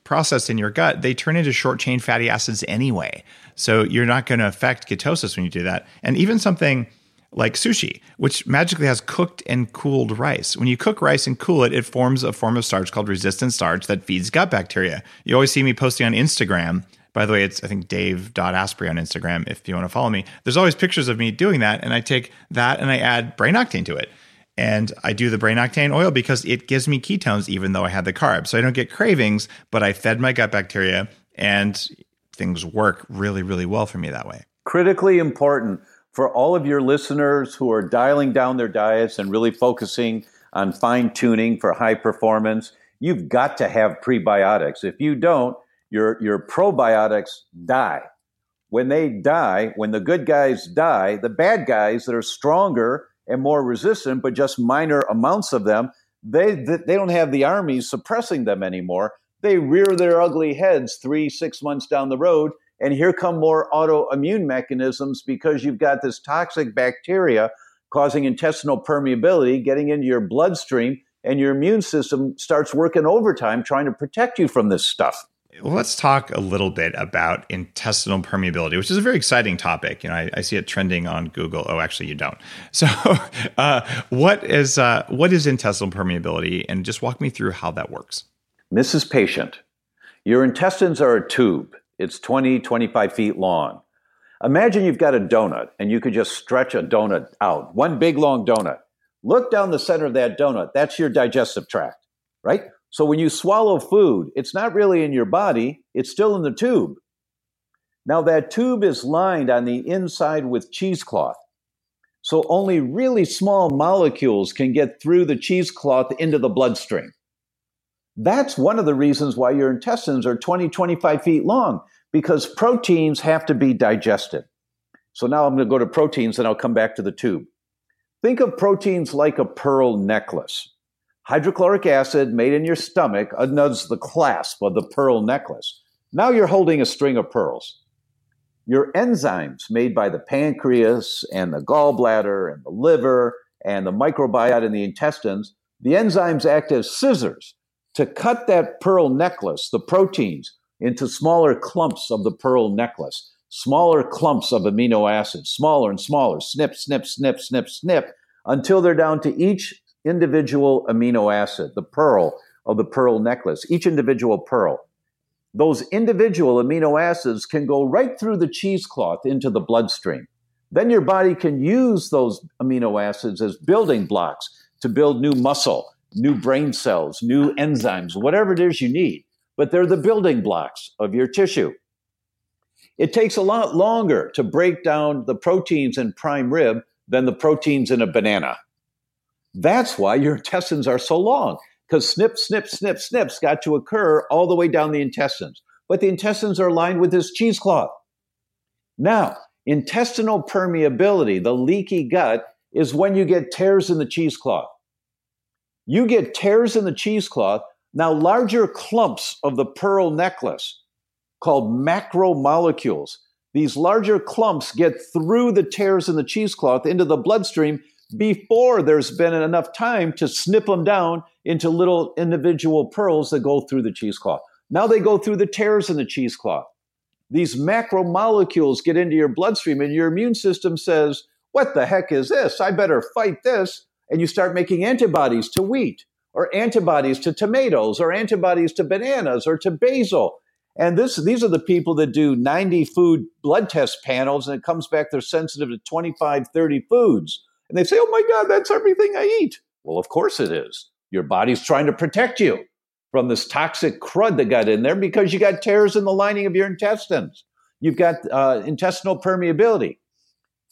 processed in your gut, they turn into short chain fatty acids anyway. So you're not going to affect ketosis when you do that. And even something like sushi, which magically has cooked and cooled rice. When you cook rice and cool it, it forms a form of starch called resistant starch that feeds gut bacteria. You always see me posting on Instagram by the way, it's I think Dave.Asprey on Instagram if you want to follow me. There's always pictures of me doing that, and I take that and I add brain octane to it. And I do the brain octane oil because it gives me ketones even though I had the carbs. So I don't get cravings, but I fed my gut bacteria and things work really, really well for me that way. Critically important for all of your listeners who are dialing down their diets and really focusing on fine tuning for high performance. You've got to have prebiotics. If you don't, your, your probiotics die. When they die, when the good guys die, the bad guys that are stronger and more resistant, but just minor amounts of them, they, they don't have the armies suppressing them anymore. They rear their ugly heads three, six months down the road, and here come more autoimmune mechanisms because you've got this toxic bacteria causing intestinal permeability getting into your bloodstream, and your immune system starts working overtime trying to protect you from this stuff let's talk a little bit about intestinal permeability, which is a very exciting topic. You know, I, I see it trending on Google. Oh, actually, you don't. So, uh, what is uh, what is intestinal permeability, and just walk me through how that works. Mrs. Patient, your intestines are a tube. It's 20, 25 feet long. Imagine you've got a donut, and you could just stretch a donut out, one big long donut. Look down the center of that donut. That's your digestive tract, right? So when you swallow food, it's not really in your body, it's still in the tube. Now, that tube is lined on the inside with cheesecloth. So only really small molecules can get through the cheesecloth into the bloodstream. That's one of the reasons why your intestines are 20, 25 feet long, because proteins have to be digested. So now I'm going to go to proteins and I'll come back to the tube. Think of proteins like a pearl necklace. Hydrochloric acid made in your stomach undoes the clasp of the pearl necklace. Now you're holding a string of pearls. Your enzymes made by the pancreas and the gallbladder and the liver and the microbiota in the intestines, the enzymes act as scissors to cut that pearl necklace, the proteins, into smaller clumps of the pearl necklace. Smaller clumps of amino acids, smaller and smaller, snip, snip, snip, snip, snip, until they're down to each individual amino acid, the pearl of the pearl necklace, each individual pearl. Those individual amino acids can go right through the cheesecloth into the bloodstream. Then your body can use those amino acids as building blocks to build new muscle, new brain cells, new enzymes, whatever it is you need. But they're the building blocks of your tissue. It takes a lot longer to break down the proteins in prime rib than the proteins in a banana. That's why your intestines are so long, because snip, snip, snip, snips got to occur all the way down the intestines. But the intestines are lined with this cheesecloth. Now, intestinal permeability, the leaky gut, is when you get tears in the cheesecloth. You get tears in the cheesecloth. Now, larger clumps of the pearl necklace called macromolecules. These larger clumps get through the tears in the cheesecloth into the bloodstream before there's been enough time to snip them down into little individual pearls that go through the cheesecloth. Now they go through the tears in the cheesecloth. These macromolecules get into your bloodstream, and your immune system says, What the heck is this? I better fight this. And you start making antibodies to wheat, or antibodies to tomatoes, or antibodies to bananas, or to basil. And this, these are the people that do 90 food blood test panels and it comes back they're sensitive to 25, 30 foods. And they say, oh my God, that's everything I eat. Well, of course it is. Your body's trying to protect you from this toxic crud that got in there because you got tears in the lining of your intestines. You've got uh, intestinal permeability.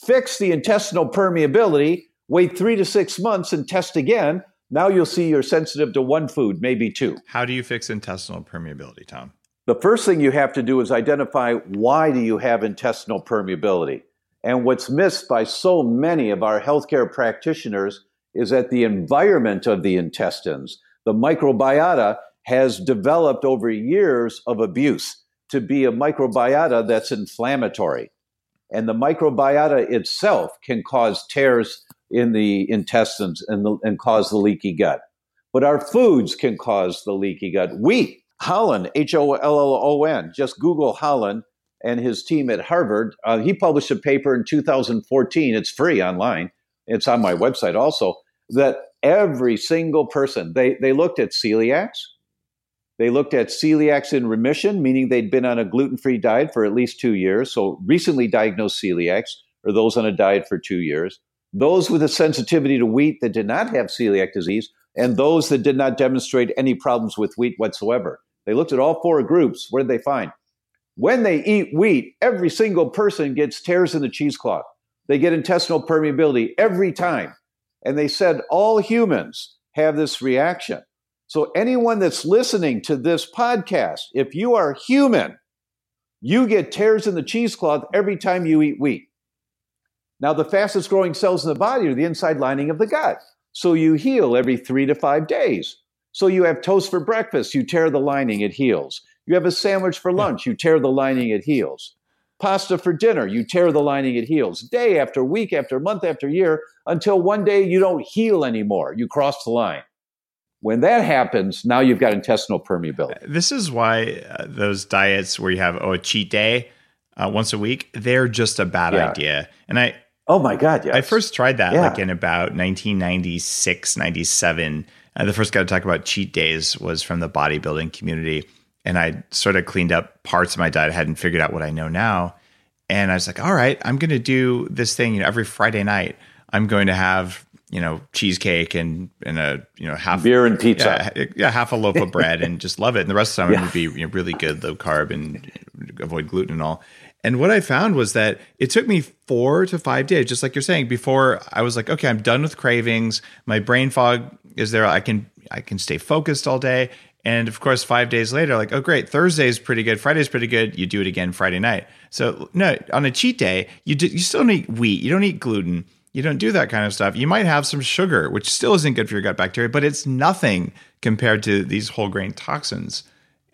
Fix the intestinal permeability, wait three to six months and test again. Now you'll see you're sensitive to one food, maybe two. How do you fix intestinal permeability, Tom? The first thing you have to do is identify why do you have intestinal permeability? And what's missed by so many of our healthcare practitioners is that the environment of the intestines, the microbiota, has developed over years of abuse to be a microbiota that's inflammatory. And the microbiota itself can cause tears in the intestines and, the, and cause the leaky gut. But our foods can cause the leaky gut. Wheat Hollon, H O L L O N, just Google Hollon and his team at Harvard. Uh, he published a paper in 2014. It's free online. It's on my website also. That every single person they they looked at celiacs. They looked at celiacs in remission, meaning they'd been on a gluten free diet for at least two years. So recently diagnosed celiacs, or those on a diet for two years. Those with a sensitivity to wheat that did not have celiac disease, and those that did not demonstrate any problems with wheat whatsoever. They looked at all four groups. What did they find? When they eat wheat, every single person gets tears in the cheesecloth. They get intestinal permeability every time. And they said all humans have this reaction. So, anyone that's listening to this podcast, if you are human, you get tears in the cheesecloth every time you eat wheat. Now, the fastest growing cells in the body are the inside lining of the gut. So, you heal every three to five days. So you have toast for breakfast, you tear the lining, it heals. You have a sandwich for lunch, you tear the lining, it heals. Pasta for dinner, you tear the lining, it heals. Day after week after month after year until one day you don't heal anymore. You cross the line. When that happens, now you've got intestinal permeability. This is why uh, those diets where you have oh, a cheat day uh, once a week, they're just a bad yeah. idea. And I, oh my God, yes. I first tried that yeah. like in about 1996, 97 uh, the first guy to talk about cheat days was from the bodybuilding community. And I sort of cleaned up parts of my diet. I hadn't figured out what I know now. And I was like, all right, I'm going to do this thing, you know, every Friday night, I'm going to have, you know cheesecake and and a you know half beer and pizza. Yeah, yeah half a loaf of bread and just love it. And the rest of the time yeah. it would be you know, really good, low carb and avoid gluten and all. And what I found was that it took me four to five days, just like you're saying, before I was like, okay, I'm done with cravings. My brain fog is there. I can I can stay focused all day. And of course, five days later, like, oh great, Thursday's pretty good, Friday's pretty good. You do it again Friday night. So no, on a cheat day, you do, you still don't eat wheat, you don't eat gluten, you don't do that kind of stuff. You might have some sugar, which still isn't good for your gut bacteria, but it's nothing compared to these whole grain toxins.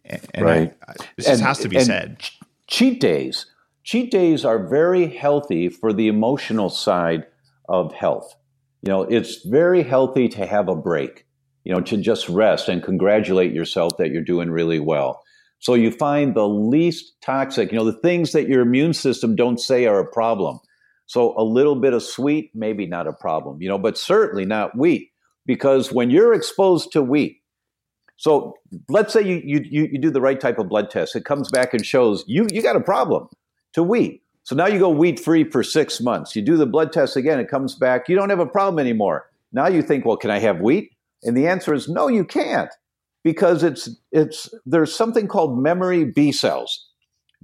And right. I, this and, has to be said. Cheat days. Cheat days are very healthy for the emotional side of health. You know, it's very healthy to have a break, you know, to just rest and congratulate yourself that you're doing really well. So you find the least toxic, you know, the things that your immune system don't say are a problem so a little bit of sweet, maybe not a problem, you know, but certainly not wheat. Because when you're exposed to wheat, so let's say you, you, you do the right type of blood test, it comes back and shows you, you got a problem to wheat. So now you go wheat free for six months. You do the blood test again, it comes back, you don't have a problem anymore. Now you think, well, can I have wheat? And the answer is no, you can't, because it's it's there's something called memory B cells.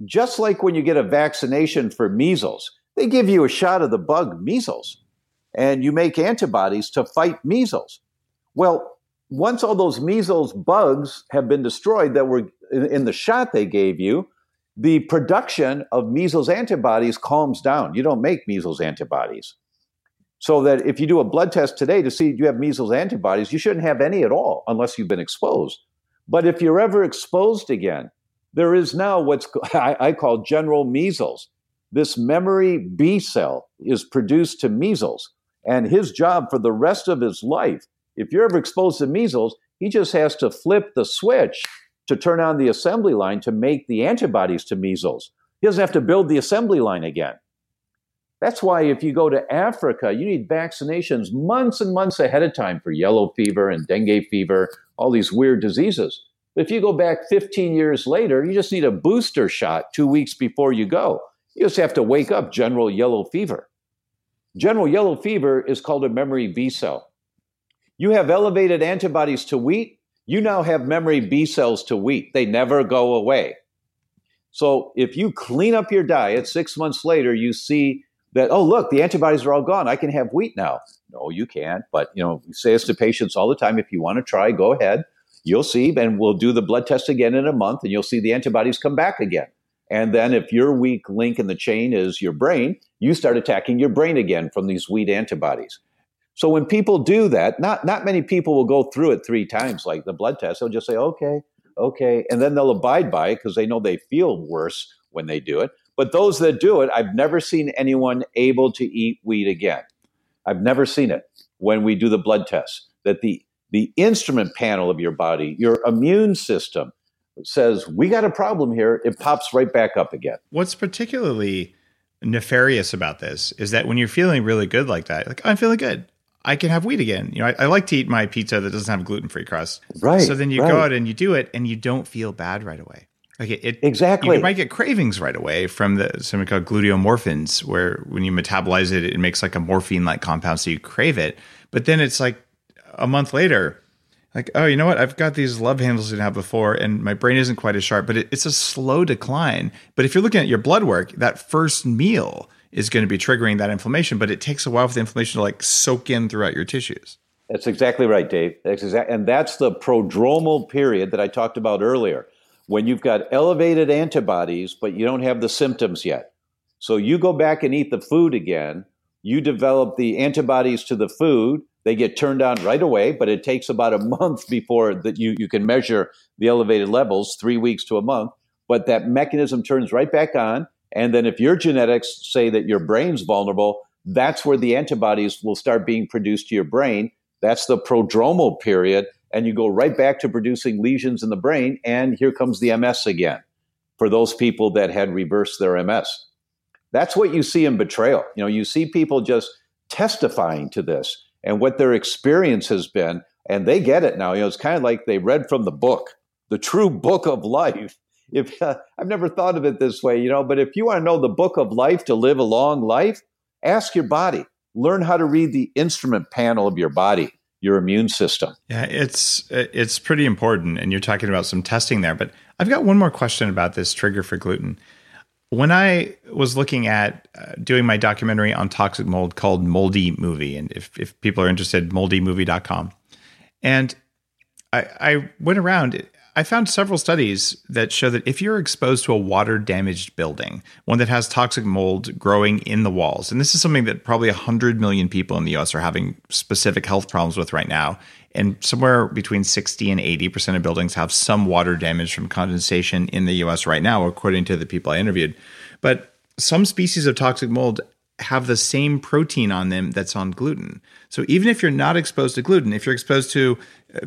Just like when you get a vaccination for measles, they give you a shot of the bug measles and you make antibodies to fight measles. Well, once all those measles bugs have been destroyed that were in the shot they gave you, the production of measles antibodies calms down. You don't make measles antibodies. So that if you do a blood test today to see if you have measles antibodies, you shouldn't have any at all unless you've been exposed. But if you're ever exposed again, there is now what's I, call general measles this memory B cell is produced to measles. And his job for the rest of his life, if you're ever exposed to measles, he just has to flip the switch to turn on the assembly line to make the antibodies to measles. He doesn't have to build the assembly line again. That's why if you go to Africa, you need vaccinations months and months ahead of time for yellow fever and dengue fever, all these weird diseases. But if you go back 15 years later, you just need a booster shot two weeks before you go. You just have to wake up general yellow fever. General yellow fever is called a memory B cell. You have elevated antibodies to wheat, you now have memory B cells to wheat. They never go away. So if you clean up your diet, six months later, you see that, oh, look, the antibodies are all gone. I can have wheat now. No, you can't. But, you know, we say this to patients all the time. If you want to try, go ahead. You'll see, and we'll do the blood test again in a month, and you'll see the antibodies come back again. And then if your weak link in the chain is your brain, you start attacking your brain again from these wheat antibodies. So when people do that, not not many people will go through it three times like the blood test. They'll just say, okay, okay, and then they'll abide by it because they know they feel worse when they do it. But those that do it, I've never seen anyone able to eat wheat again. I've never seen it when we do the blood test. That the the instrument panel of your body, your immune system, says we got a problem here, it pops right back up again. What's particularly nefarious about this is that when you're feeling really good like that, like I'm feeling good, I can have wheat again. You know, I, I like to eat my pizza that doesn't have gluten free crust. Right. So then you right. go out and you do it, and you don't feel bad right away. Like it, it exactly. You might get cravings right away from the something called gluteomorphins, where when you metabolize it, it makes like a morphine like compound, so you crave it. But then it's like a month later, like, oh, you know what? I've got these love handles I didn't have before, and my brain isn't quite as sharp, but it, it's a slow decline. But if you're looking at your blood work, that first meal is going to be triggering that inflammation, but it takes a while for the inflammation to like soak in throughout your tissues. That's exactly right, Dave. That's exact, and that's the prodromal period that I talked about earlier, when you've got elevated antibodies, but you don't have the symptoms yet. So you go back and eat the food again. You develop the antibodies to the food they get turned on right away, but it takes about a month before that you, you can measure the elevated levels, three weeks to a month. But that mechanism turns right back on. And then if your genetics say that your brain's vulnerable, that's where the antibodies will start being produced to your brain. That's the prodromal period. And you go right back to producing lesions in the brain. And here comes the MS again for those people that had reversed their MS. That's what you see in betrayal. You know, you see people just testifying to this and what their experience has been. And they get it now. You know, it's kind of like they read from the book, the true book of life. If uh, I've never thought of it this way, you know, but if you want to know the book of life to live a long life, ask your body, learn how to read the instrument panel of your body, your immune system. Yeah, it's it's pretty important, and you're talking about some testing there. But I've got one more question about this trigger for gluten. When I was looking at uh, doing my documentary on toxic mold called Moldy Movie, and if, if people are interested, moldymovie.com. And I, I went around, I found several studies that show that if you're exposed to a water damaged building, one that has toxic mold growing in the walls, and this is something that probably 100 million people in the US are having specific health problems with right now, and somewhere between 60 and 80% of buildings have some water damage from condensation in the US right now, according to the people I interviewed. But some species of toxic mold have the same protein on them that's on gluten. So even if you're not exposed to gluten, if you're exposed to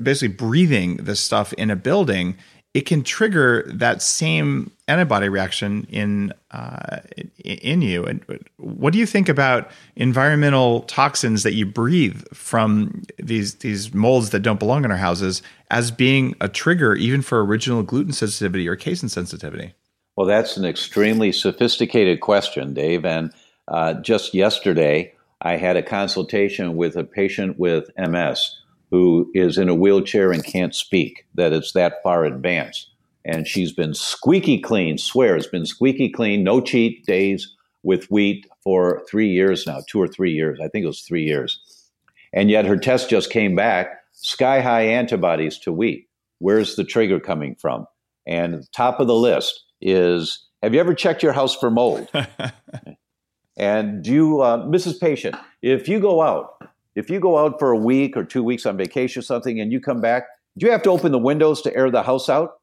basically breathing the stuff in a building, it can trigger that same antibody reaction in uh, in you. And what do you think about environmental toxins that you breathe from these these molds that don't belong in our houses as being a trigger, even for original gluten sensitivity or casein sensitivity? Well, that's an extremely sophisticated question, Dave. And uh, just yesterday, I had a consultation with a patient with MS who is in a wheelchair and can't speak, that it's that far advanced. And she's been squeaky clean, swear it's been squeaky clean, no cheat days with wheat for three years now, two or three years. I think it was three years. And yet her test just came back sky high antibodies to wheat. Where's the trigger coming from? And top of the list is have you ever checked your house for mold? and do you, uh, Mrs. Patient, if you go out, if you go out for a week or two weeks on vacation or something and you come back, do you have to open the windows to air the house out?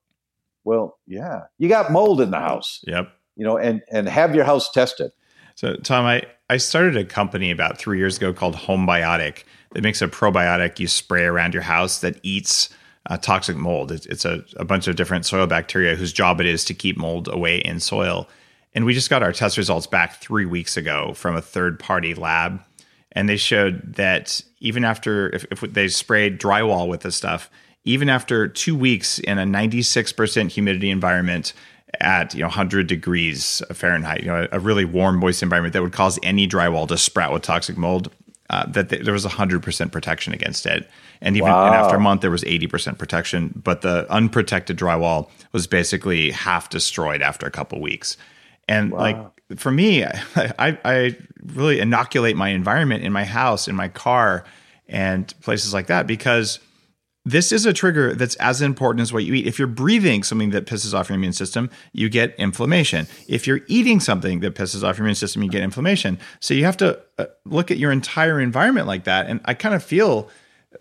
Well, yeah. You got mold in the house. Yep. You know, and and have your house tested. So, Tom, I, I started a company about three years ago called Homebiotic that makes a probiotic you spray around your house that eats uh, toxic mold. It's, it's a, a bunch of different soil bacteria whose job it is to keep mold away in soil. And we just got our test results back three weeks ago from a third party lab. And they showed that even after, if, if they sprayed drywall with this stuff, even after two weeks in a 96% humidity environment at you know 100 degrees Fahrenheit, you know, a, really warm, moist environment that would cause any drywall to sprout with toxic mold, uh, that th- there was 100% protection against it. And even wow. and after a month, there was 80% protection, but the unprotected drywall was basically half destroyed after a couple weeks. And wow. like for me, I, I really inoculate my environment in my house, in my car, and places like that because this is a trigger that's as important as what you eat. If you're breathing something that pisses off your immune system, you get inflammation. If you're eating something that pisses off your immune system, you get inflammation. So you have to uh, look at your entire environment like that. And I kind of feel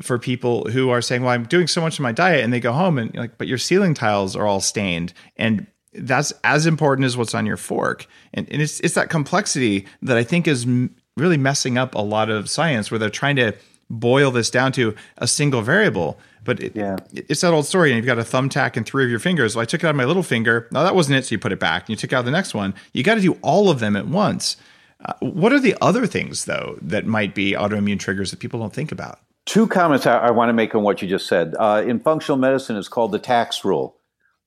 for people who are saying, "Well, I'm doing so much in my diet," and they go home and like, "But your ceiling tiles are all stained," and that's as important as what's on your fork. And, and it's it's that complexity that I think is m- really messing up a lot of science, where they're trying to boil this down to a single variable. But it, yeah. it's that old story. And you've got a thumbtack and three of your fingers. Well, I took it out of my little finger. No, that wasn't it. So you put it back. And you took out the next one. You got to do all of them at once. Uh, what are the other things, though, that might be autoimmune triggers that people don't think about? Two comments I, I want to make on what you just said. Uh, in functional medicine, it's called the tacks rule.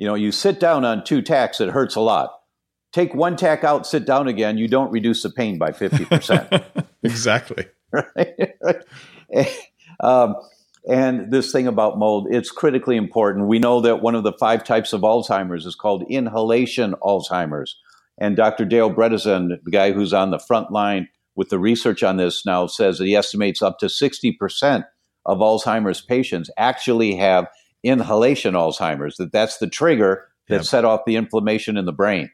You know, you sit down on two tacks, it hurts a lot. Take one tack out, sit down again, you don't reduce the pain by 50%. exactly. right? um, and this thing about mold, it's critically important. We know that one of the five types of Alzheimer's is called inhalation Alzheimer's. And Dr. Dale Bredesen, the guy who's on the front line with the research on this now says that he estimates up to 60% of Alzheimer's patients actually have inhalation Alzheimer's, that that's the trigger that yep. set off the inflammation in the brain.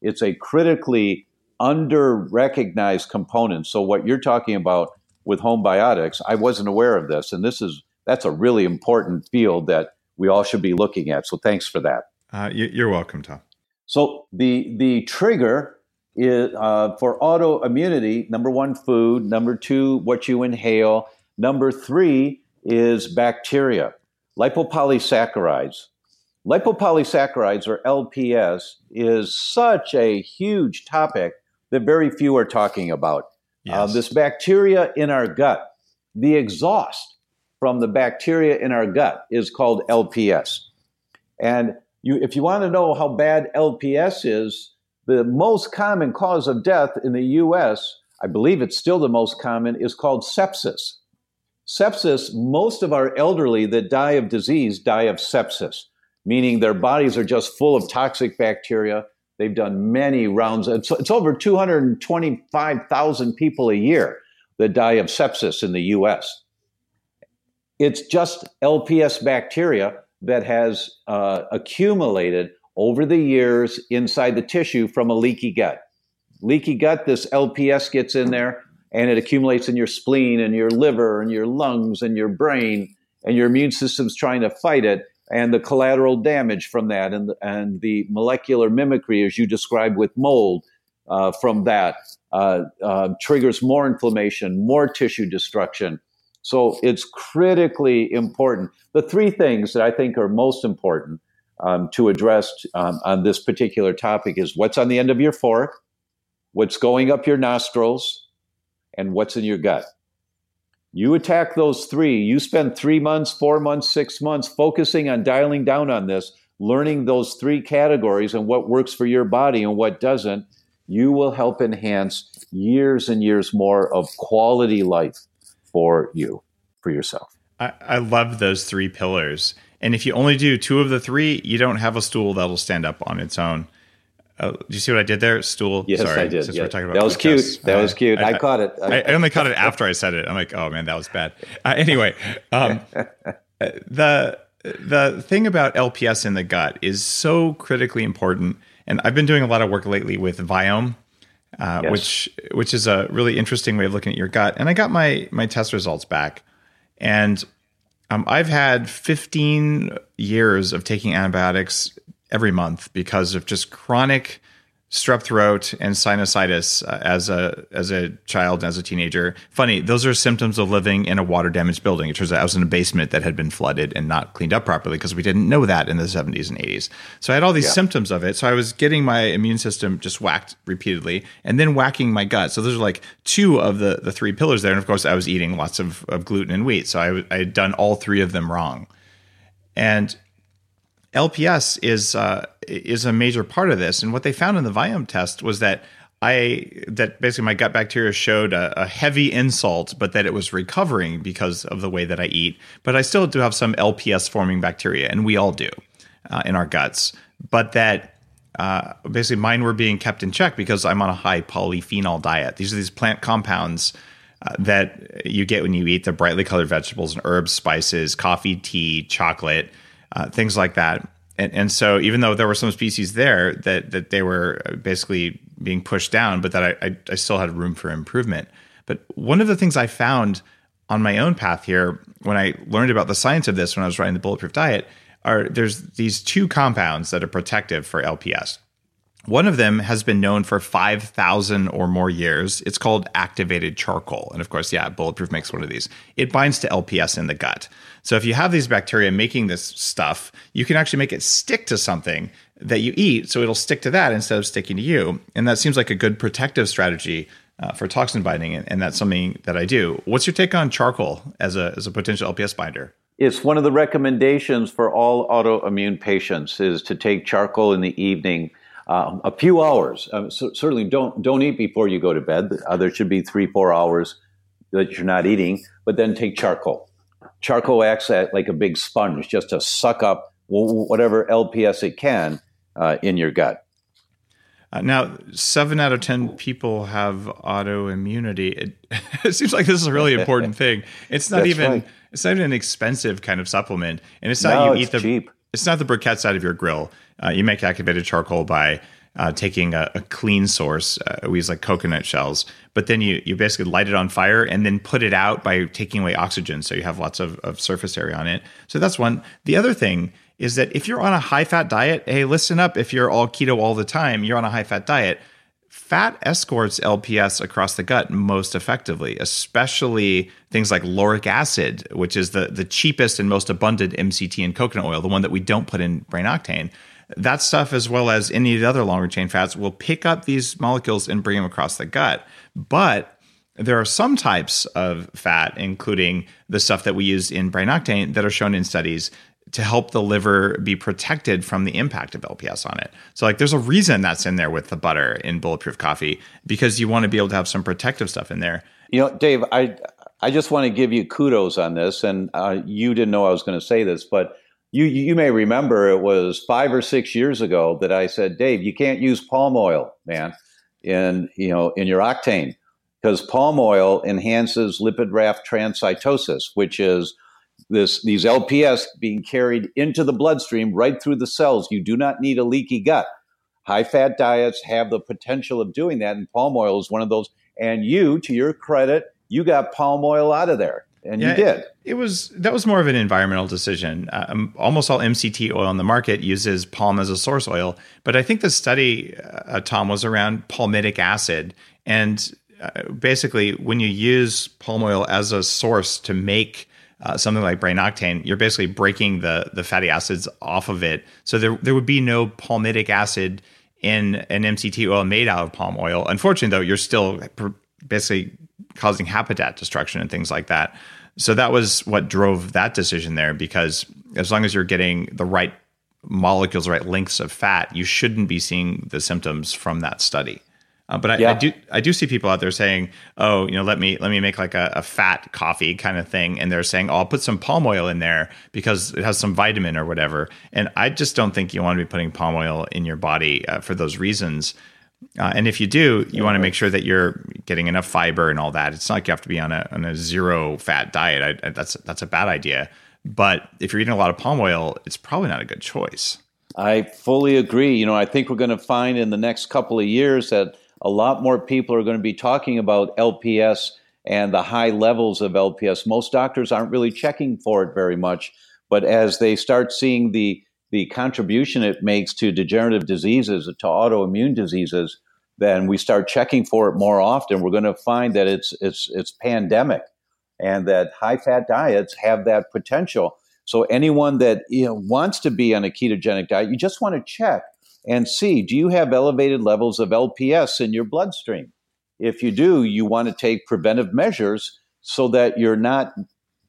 It's a critically under recognized component. So, what you're talking about with Homebiotics, I wasn't aware of this. And this is that's a really important field that we all should be looking at. So, thanks for that. Uh, you're welcome, Tom. So, the, the trigger is uh, for autoimmunity number one, food, number two, what you inhale, number three is bacteria, lipopolysaccharides. Lipopolysaccharides, or LPS, is such a huge topic that very few are talking about. Uh, yes. Uh, this bacteria in our gut, the exhaust from the bacteria in our gut is called LPS. And you, if you want to know how bad LPS is, the most common cause of death in the US, I believe it's still the most common, is called sepsis. Sepsis, most of our elderly that die of disease die of sepsis, meaning their bodies are just full of toxic bacteria. They've done many rounds. It's, it's over 225,000 people a year that die of sepsis in the US. It's just LPS bacteria that has uh, accumulated over the years inside the tissue from a leaky gut. Leaky gut, this LPS gets in there and it accumulates in your spleen and your liver and your lungs and your brain, and your immune system's trying to fight it. And the collateral damage from that, and, and the molecular mimicry, as you described with mold, uh, from that uh, uh, triggers more inflammation, more tissue destruction. So it's critically important. The three things that I think are most important um, to address um, on this particular topic is what's on the end of your fork, what's going up your nostrils, and what's in your gut. You attack those three. You spend three months, four months, six months focusing on dialing down on this, learning those three categories and what works for your body and what doesn't. You will help enhance years and years more of quality life for you, for yourself. I, I love those three pillars. And if you only do two of the three, you don't have a stool that'll stand up on its own. Uh, do you see what I did there? Stool. Yes, Sorry, I did. Since yeah. we're talking about that was podcasts. cute. That was cute. I, caught it. I, I only caught it after I said it. I'm like, oh man, that was bad. Uh, anyway, um, the the thing about LPS in the gut is so critically important, and I've been doing a lot of work lately with Viome, uh, Yes. which which is a really interesting way of looking at your gut. And I got my my test results back, and um, I've had 15 years of taking antibiotics every month because of just chronic strep throat and sinusitis uh, as a as a child and as a teenager. Funny, those are symptoms of living in a water damaged building. It turns out I was in a basement that had been flooded and not cleaned up properly because we didn't know that in the 70s and 80s. So I had all these Yeah. symptoms of it. So I was getting my immune system just whacked repeatedly and then whacking my gut. So those are like two of the the three pillars there. And of course, I was eating lots of, of gluten and wheat. So I, I had done all three of them wrong. And LPS is uh, is a major part of this, and what they found in the Viome test was that I that basically my gut bacteria showed a, a heavy insult, but that it was recovering because of the way that I eat. But I still do have some LPS forming bacteria, and we all do uh, in our guts. But that uh, basically mine were being kept in check because I'm on a high polyphenol diet. These are these plant compounds uh, that you get when you eat the brightly colored vegetables and herbs, spices, coffee, tea, chocolate, uh, things like that. And, and so, even though there were some species there that that they were basically being pushed down, but that I, I, I still had room for improvement. But one of the things I found on my own path here, when I learned about the science of this, when I was writing the Bulletproof Diet, are there's these two compounds that are protective for LPS. One of them has been known for 5,000 or more years. It's called activated charcoal. And of course, yeah, Bulletproof makes one of these. It binds to LPS in the gut. So if you have these bacteria making this stuff, you can actually make it stick to something that you eat. So it'll stick to that instead of sticking to you. And that seems like a good protective strategy uh, for toxin binding. And, and that's something that I do. What's your take on charcoal as a, as a potential LPS binder? It's one of the recommendations for all autoimmune patients is to take charcoal in the evening, um, a few hours. Um, so certainly, don't don't eat before you go to bed. Uh, there should be three four hours that you're not eating, but then take charcoal. Charcoal acts at, like a big sponge, just to suck up whatever LPS it can uh, in your gut. Uh, now, seven out of 10 people have autoimmunity. It, it seems like this is a really important thing. It's not That's even. right. It's not even an expensive kind of supplement, and it's not No, you eat the. cheap. It's not the briquettes out of your grill. Uh, you make activated charcoal by uh, taking a, a clean source. Uh, we use like coconut shells, but then you you basically light it on fire and then put it out by taking away oxygen, so you have lots of, of surface area on it. So that's one. The other thing is that if you're on a high fat diet, hey, listen up. If you're all keto all the time, you're on a high fat diet. Fat escorts LPS across the gut most effectively, especially things like lauric acid, which is the, the cheapest and most abundant MCT in coconut oil, the one that we don't put in brain octane. That stuff, as well as any of the other longer chain fats, will pick up these molecules and bring them across the gut. But there are some types of fat, including the stuff that we use in brain octane, that are shown in studies to help the liver be protected from the impact of LPS on it. So like there's a reason that's in there with the butter in bulletproof coffee because you want to be able to have some protective stuff in there. You know, Dave, I I just want to give you kudos on this, and uh, you didn't know I was going to say this, but you you may remember it was five or six years ago that I said, Dave, you can't use palm oil, man, in you know in your octane because palm oil enhances lipid raft transcytosis, which is this these LPS being carried into the bloodstream right through the cells. You do not need a leaky gut. High fat diets have the potential of doing that, and palm oil is one of those. And you, to your credit, you got palm oil out of there, and yeah, you did. It, it, was that was more of an environmental decision. Um, almost all MCT oil on the market uses palm as a source oil, but I think the study, uh, Tom, was around palmitic acid, and uh, basically when you use palm oil as a source to make uh, something like brain octane, you're basically breaking the the fatty acids off of it. So there there would be no palmitic acid in an MCT oil made out of palm oil. Unfortunately, though, you're still basically causing habitat destruction and things like that. So that was what drove that decision there. Because as long as you're getting the right molecules, right lengths of fat, you shouldn't be seeing the symptoms from that study. Uh, but I, yeah. I, do I do see people out there saying, "Oh, you know, let me let me make like a, a, fat coffee kind of thing," and they're saying, "Oh, I'll put some palm oil in there because it has some vitamin or whatever." And I just don't think you want to be putting palm oil in your body uh, for those reasons. Uh, and if you do, you yeah. want to make sure that you're getting enough fiber and all that. It's not like you have to be on a on a zero fat diet. I, I, that's that's a bad idea. But if you're eating a lot of palm oil, it's probably not a good choice. I fully agree. You know, I think we're going to find in the next couple of years that a lot more people are going to be talking about LPS and the high levels of LPS. Most doctors aren't really checking for it very much, but as they start seeing the the contribution it makes to degenerative diseases, to autoimmune diseases, then we start checking for it more often. We're going to find that it's it's it's pandemic, and that high fat diets have that potential. So anyone that you know, wants to be on a ketogenic diet, you just want to check and see do you have elevated levels of LPS in your bloodstream? If you do, you want to take preventive measures so that you're not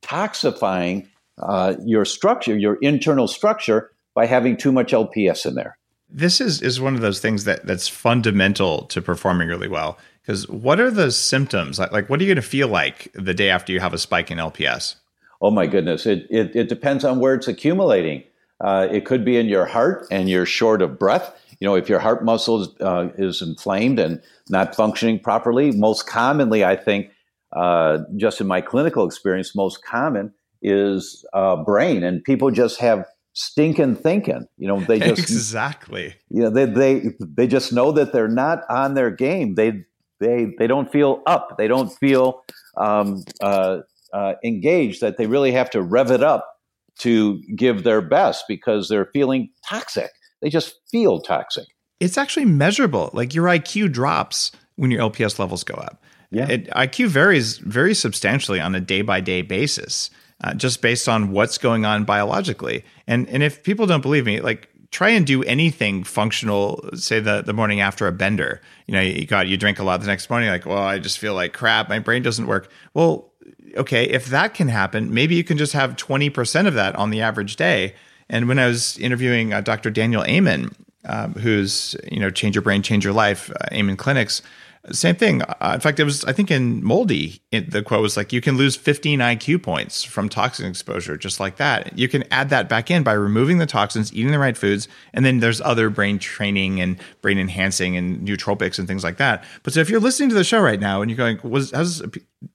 toxifying uh, your structure, your internal structure, by having too much LPS in there. This is is one of those things that that's fundamental to performing really well. Because what are the symptoms like? Like, what are you going to feel like the day after you have a spike in LPS? Oh my goodness! It it, it depends on where it's accumulating. Uh, it could be in your heart, and you're short of breath. You know, if your heart muscle is, uh, is inflamed and not functioning properly, most commonly, I think, uh, just in my clinical experience, most common is uh, brain, and people just have stinking thinking. You know, they just exactly. You know, they they they just know that they're not on their game. They they they don't feel up. They don't feel um, uh, uh, engaged. That they really have to rev it up to give their best because they're feeling toxic. They just feel toxic. It's actually measurable. Like your IQ drops when your LPS levels go up. Yeah. It, IQ varies very substantially on a day by day basis uh, just based on what's going on biologically. And and if people don't believe me, like try and do anything functional. Say the the morning after a bender, you know, you got you drink a lot the next morning. Like, well, I just feel like crap. My brain doesn't work. Well, okay, if that can happen, maybe you can just have twenty percent of that on the average day. And when I was interviewing uh, Dr. Daniel Amen, um, who's you know Change Your Brain, Change Your Life, uh, Amen Clinics same thing. Uh, in fact, it was I think in Moldy, it, the quote was like, "You can lose 15 IQ points from toxin exposure, just like that. You can add that back in by removing the toxins, eating the right foods, and then there's other brain training and brain enhancing and nootropics and things like that. But so if you're listening to the show right now and you're going, "What does, what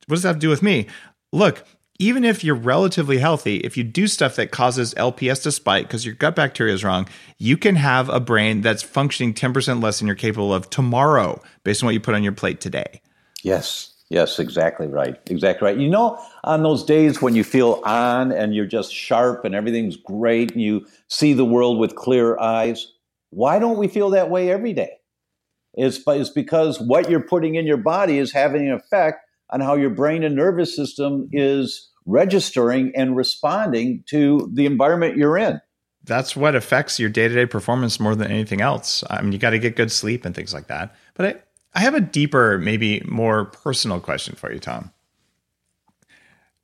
does that have to do with me?" Look, even if you're relatively healthy, if you do stuff that causes LPS to spike because your gut bacteria is wrong, you can have a brain that's functioning 10% less than you're capable of tomorrow based on what you put on your plate today. Yes. Yes, exactly right. Exactly right. You know, on those days when you feel on and you're just sharp and everything's great and you see the world with clear eyes, why don't we feel that way every day? It's, it's because what you're putting in your body is having an effect on how your brain and nervous system is registering and responding to the environment you're in. That's what affects your day to day performance more than anything else. I mean, you got to get good sleep and things like that. But I, I have a deeper, maybe more personal question for you, Tom.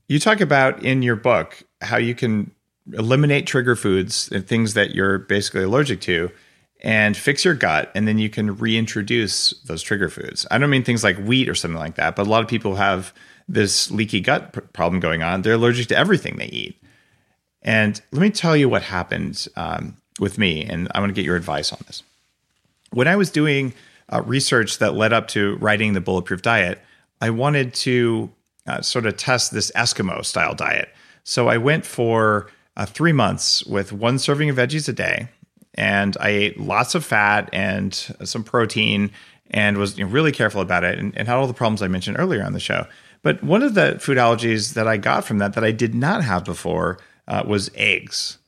You talk about in your book how you can eliminate trigger foods and things that you're basically allergic to and fix your gut and then you can reintroduce those trigger foods. I don't mean things like wheat or something like that but a lot of people have this leaky gut problem going on. They're allergic to everything they eat. And let me tell you what happened um, with me and i want to get your advice on this. When i was doing uh, research that led up to writing the bulletproof diet i wanted to uh, sort of test this eskimo style diet. So i went for uh, three months with one serving of veggies a day and I ate lots of fat and some protein and was you know, really careful about it and, and, had all the problems I mentioned earlier on the show. But one of the food allergies that I got from that that I did not have before uh, was eggs.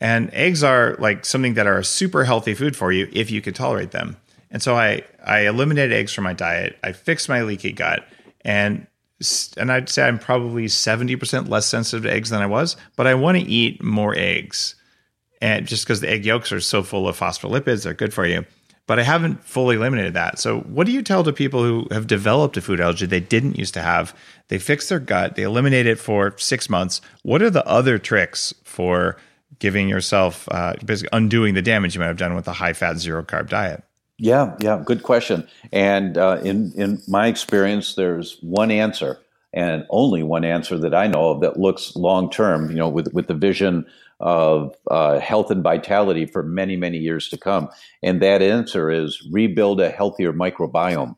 And eggs are like something that are a super healthy food for you if you could tolerate them. And so I I eliminated eggs from my diet. I fixed my leaky gut and and I'd say I'm probably 70% less sensitive to eggs than I was, but I want to eat more eggs and just because the egg yolks are so full of phospholipids, they're good for you. But I haven't fully eliminated that. So, what do you tell to people who have developed a food allergy they didn't used to have? They fix their gut, they eliminate it for six months. What are the other tricks for giving yourself, uh, basically undoing the damage you might have done with a high fat, zero carb diet? Yeah, yeah, good question. And uh, in in my experience, there's one answer, and only one answer that I know of that looks long term. You know, with with the vision of uh, health and vitality for many, many years to come. And that answer is rebuild a healthier microbiome.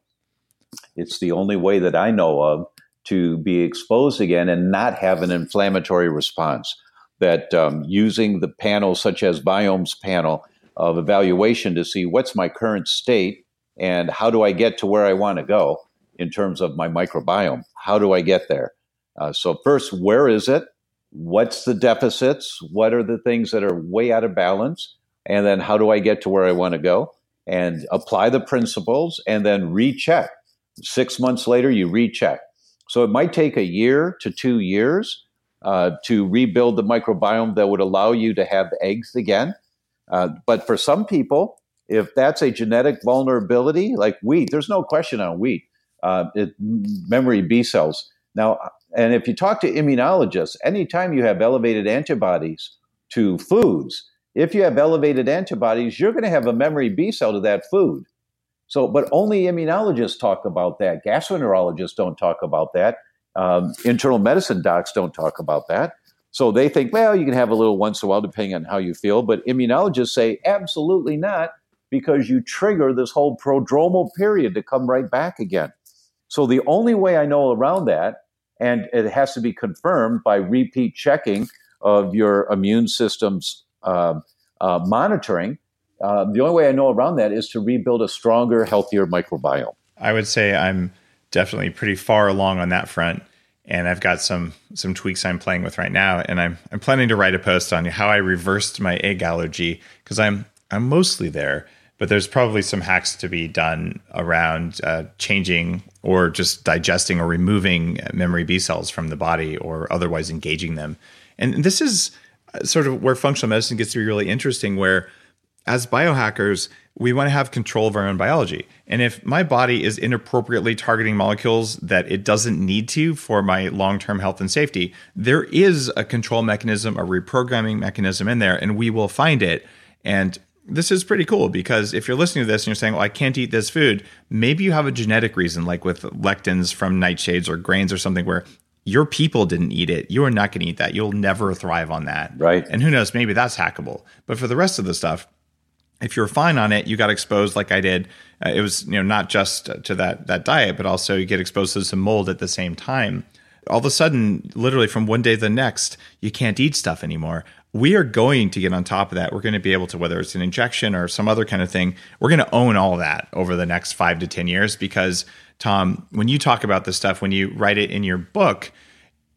It's the only way that I know of to be exposed again and not have an inflammatory response. That um, using the panel, such as Viome's panel of evaluation, to see what's my current state and how do I get to where I want to go in terms of my microbiome? How do I get there? Uh, so, first, where is it? What's the deficits? What are the things that are way out of balance? And then how do I get to where I want to go? And apply the principles and then recheck. Six months later, you recheck. So it might take a year to two years uh, to rebuild the microbiome that would allow you to have eggs again. Uh, but for some people, if that's a genetic vulnerability, like wheat, there's no question on wheat, uh, it, memory B cells. Now, and if you talk to immunologists, anytime you have elevated antibodies to foods, if you have elevated antibodies, you're going to have a memory B cell to that food. So, but only immunologists talk about that. Gastroenterologists don't talk about that. Um, internal medicine docs don't talk about that. So they think, well, you can have a little once in a while depending on how you feel. But immunologists say, absolutely not, because you trigger this whole prodromal period to come right back again. So the only way I know around that and it has to be confirmed by repeat checking of your immune system's uh, uh, monitoring. Uh, the only way I know around that is to rebuild a stronger, healthier microbiome. I would say I'm definitely pretty far along on that front, and I've got some some tweaks I'm playing with right now, and I'm I'm planning to write a post on how I reversed my egg allergy because I'm I'm mostly there but there's probably some hacks to be done around uh, changing or just digesting or removing memory B cells from the body or otherwise engaging them. And this is uh, sort of where functional medicine gets to be really interesting, where as biohackers, we want to have control of our own biology. And if my body is inappropriately targeting molecules that it doesn't need to for my long term health and safety, there is a control mechanism, a reprogramming mechanism in there, and we will find it. And this is pretty cool because if you're listening to this and you're saying, well, I can't eat this food, maybe you have a genetic reason, like with lectins from nightshades or grains or something where your people didn't eat it. You are not going to eat that. You'll never thrive on that. Right. And who knows, maybe that's hackable. But for the rest of the stuff, if you're fine on it, you got exposed like I did. Uh, it was, you know, not just to that that diet, but also you get exposed to some mold at the same time. All of a sudden, literally from one day to the next, you can't eat stuff anymore we are going to get on top of that. We're going to be able to, whether it's an injection or some other kind of thing, we're going to own all that over the next five to 10 years. Because, Tom, when you talk about this stuff, when you write it in your book,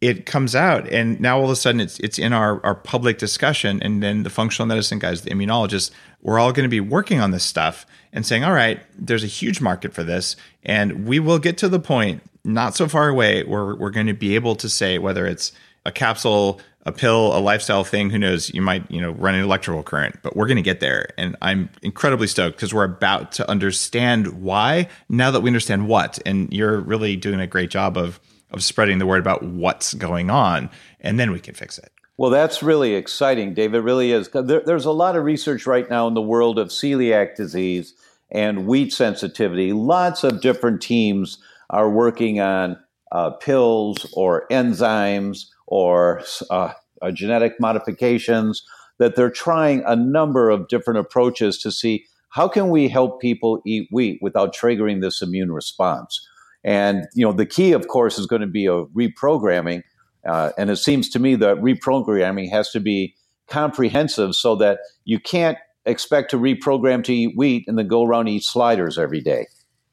it comes out and now all of a sudden it's it's in our, our public discussion and then the functional medicine guys the immunologists we're all going to be working on this stuff and saying all right there's a huge market for this and we will get to the point not so far away where we're going to be able to say whether it's a capsule a pill, a lifestyle thing. Who knows? You might, you know, run an electrical current, but we're going to get there. And I'm incredibly stoked because we're about to understand why now that we understand what. And you're really doing a great job of of spreading the word about what's going on, and then we can fix it. Well, that's really exciting, Dave. It really is. There, there's a lot of research right now in the world of celiac disease and wheat sensitivity. Lots of different teams are working on uh, pills or enzymes or uh, uh, genetic modifications that they're trying a number of different approaches to see how can we help people eat wheat without triggering this immune response. And you know, the key, of course, is going to be a reprogramming uh, and it seems to me that reprogramming has to be comprehensive so that you can't expect to reprogram to eat wheat and then go around eat sliders every day,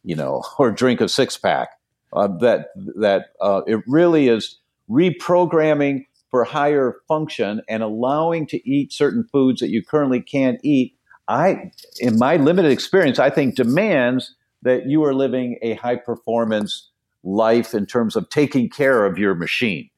you know, or drink a six pack. Uh, that that uh, it really is reprogramming for higher function and allowing to eat certain foods that you currently can't eat. I, in my limited experience, I think demands that you are living a high performance life in terms of taking care of your machine.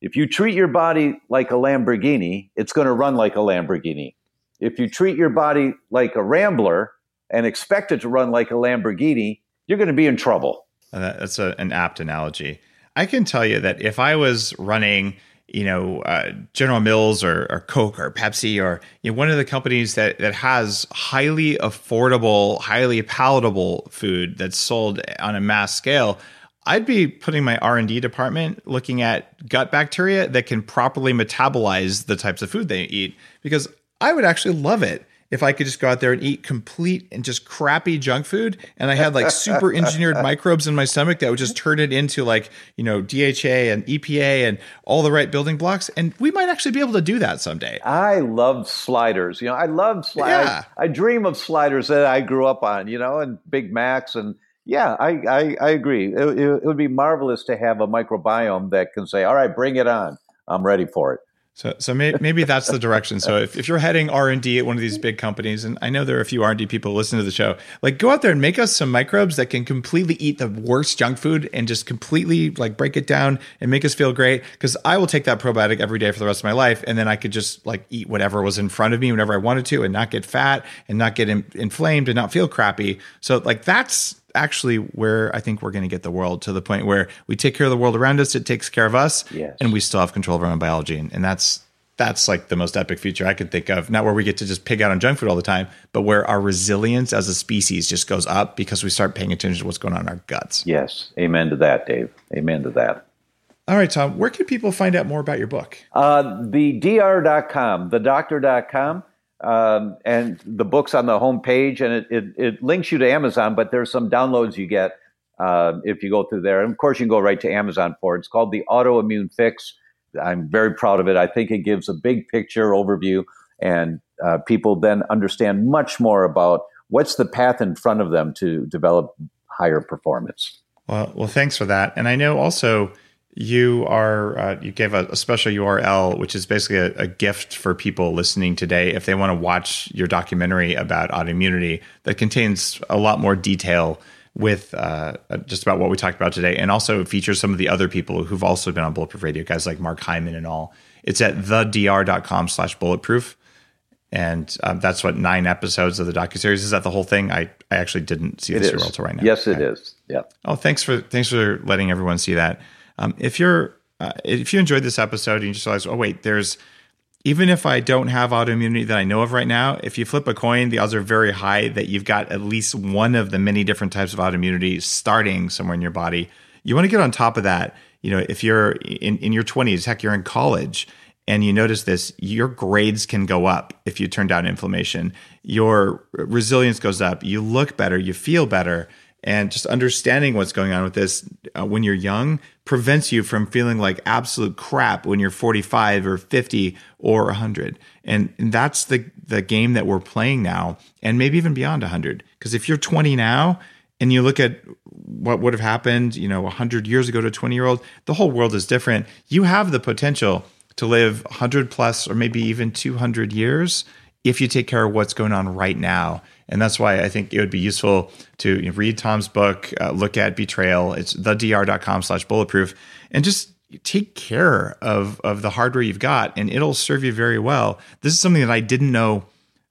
If you treat your body like a Lamborghini, it's going to run like a Lamborghini. If you treat your body like a Rambler and expect it to run like a Lamborghini, you're going to be in trouble. That's a, an apt analogy. I can tell you that if I was running, you know, uh, General Mills or, or, Coke or Pepsi or you know, one of the companies that, that has highly affordable, highly palatable food that's sold on a mass scale, I'd be putting my R&D department looking at gut bacteria that can properly metabolize the types of food they eat because I would actually love it if I could just go out there and eat complete and just crappy junk food and I had like super engineered microbes in my stomach that would just turn it into like, you know, DHA and EPA and all the right building blocks and we might actually be able to do that someday. I love sliders. You know, I love sliders. Yeah. I, I dream of sliders that I grew up on, you know, and Big Macs and yeah, I, I, I agree. It, it, it, would be marvelous to have a microbiome that can say, all right, bring it on. I'm ready for it. So, so may, maybe that's the direction. So if, if you're heading R and D at one of these big companies, and I know there are a few R and D people listening to the show, like go out there and make us some microbes that can completely eat the worst junk food and just completely like break it down and make us feel great. Because I will take that probiotic every day for the rest of my life, and then I could just like eat whatever was in front of me whenever I wanted to, and not get fat and not get in, inflamed and not feel crappy. So like that's actually where I think we're going to get the world to the point where we take care of the world around us, it takes care of us, yes. and we still have control of our own biology. And, and that's that's like the most epic future I could think of. Not where we get to just pig out on junk food all the time, but where our resilience as a species just goes up because we start paying attention to what's going on in our guts. Yes. Amen to that, Dave. Amen to that. All right, Tom, where can people find out more about your book? Uh, the dr.com, the doctor.com um, and the book's on the homepage, and it, it, it, links you to Amazon. But there's some downloads you get uh, if you go through there, and of course you can go right to Amazon for it. It's called the Autoimmune Fix. I'm very proud of it. I think it gives a big picture overview, and uh, people then understand much more about what's the path in front of them to develop higher performance. Well, well, thanks for that. And I know also you are uh, you gave a, a, special URL, which is basically a, a, gift for people listening today if they want to watch your documentary about autoimmunity that contains a lot more detail with uh, just about what we talked about today, and also features some of the other people who've also been on Bulletproof Radio, guys like Mark Hyman and all. It's at thedr.com/slash bulletproof, and um, that's what nine episodes of the docu series is. That the whole thing? I I actually didn't see this URL right now. Yes, it okay. is. Yeah. Oh, thanks for thanks for letting everyone see that. Um, if you're uh, if you enjoyed this episode and you just realize, oh wait, there's even if I don't have autoimmunity that I know of right now, if you flip a coin, the odds are very high that you've got at least one of the many different types of autoimmunity starting somewhere in your body. You want to get on top of that. You know, if you're in, in your 20s, heck, you're in college and you notice this, your grades can go up if you turn down inflammation. Your resilience goes up. You look better. You feel better and just understanding what's going on with this uh, when you're young prevents you from feeling like absolute crap when you're 45 or 50 or 100 and, and that's the the game that we're playing now and maybe even beyond 100 because if you're 20 now and you look at what would have happened you know 100 years ago to a 20 year old the whole world is different. You have the potential to live 100 plus or maybe even 200 years if you take care of what's going on right now and that's why I think it would be useful to you know, read Tom's book, uh, look at Betrayal. It's thedr.com slash bulletproof and just take care of, of the hardware you've got and it'll serve you very well. This is something that I didn't know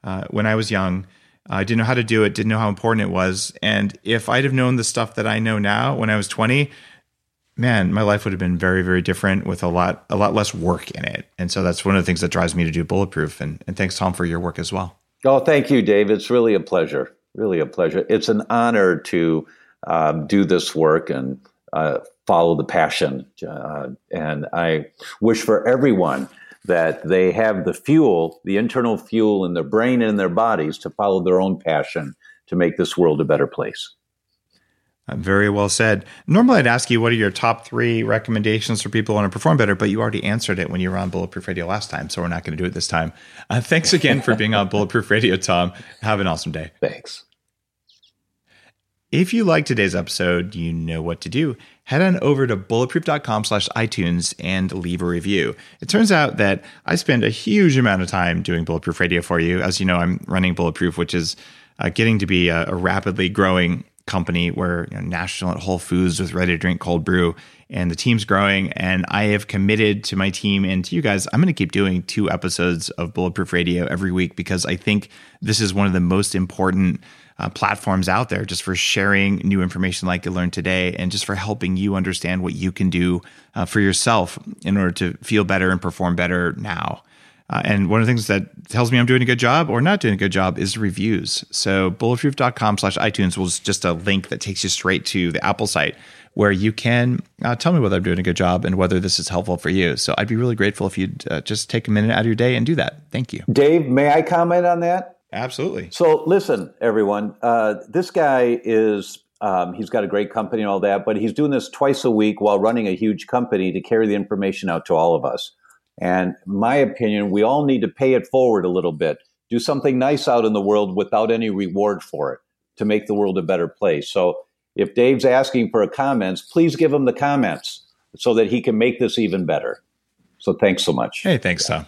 uh, when I was young. I didn't know how to do it, didn't know how important it was. And if I'd have known the stuff that I know now when I was 20, man, my life would have been very, very different with a lot, a lot less work in it. And so that's one of the things that drives me to do Bulletproof. And, and thanks, Tom, for your work as well. Oh, thank you, Dave. It's really a pleasure. Really a pleasure. It's an honor to um, do this work and uh, follow the passion. Uh, and I wish for everyone that they have the fuel, the internal fuel in their brain and in their bodies to follow their own passion to make this world a better place. Uh, very well said. Normally, I'd ask you what are your top three recommendations for people who want to perform better, but you already answered it when you were on Bulletproof Radio last time, so we're not going to do it this time. Uh, thanks again for being on Bulletproof Radio, Tom. Have an awesome day. Thanks. If you like today's episode, you know what to do. Head on over to bulletproof.com slash iTunes and leave a review. It turns out that I spend a huge amount of time doing Bulletproof Radio for you. As you know, I'm running Bulletproof, which is uh, getting to be a, a rapidly growing company where you know, national at Whole Foods with ready to drink cold brew, and the team's growing. And I have committed to my team and to you guys. I'm going to keep doing two episodes of Bulletproof Radio every week because I think this is one of the most important uh, platforms out there just for sharing new information like you learned today and just for helping you understand what you can do uh, for yourself in order to feel better and perform better now. Uh, and one of the things that tells me I'm doing a good job or not doing a good job is reviews. So bulletproof.com slash iTunes was just a link that takes you straight to the Apple site where you can uh, tell me whether I'm doing a good job and whether this is helpful for you. So I'd be really grateful if you'd uh, just take a minute out of your day and do that. Thank you. Dave, may I comment on that? Absolutely. So listen, everyone, uh, this guy is um, he's got a great company and all that, but he's doing this twice a week while running a huge company to carry the information out to all of us. And my opinion, we all need to pay it forward a little bit. Do something nice out in the world without any reward for it to make the world a better place. So if Dave's asking for comments, please give him the comments so that he can make this even better. So thanks so much. Hey, thanks, Tom.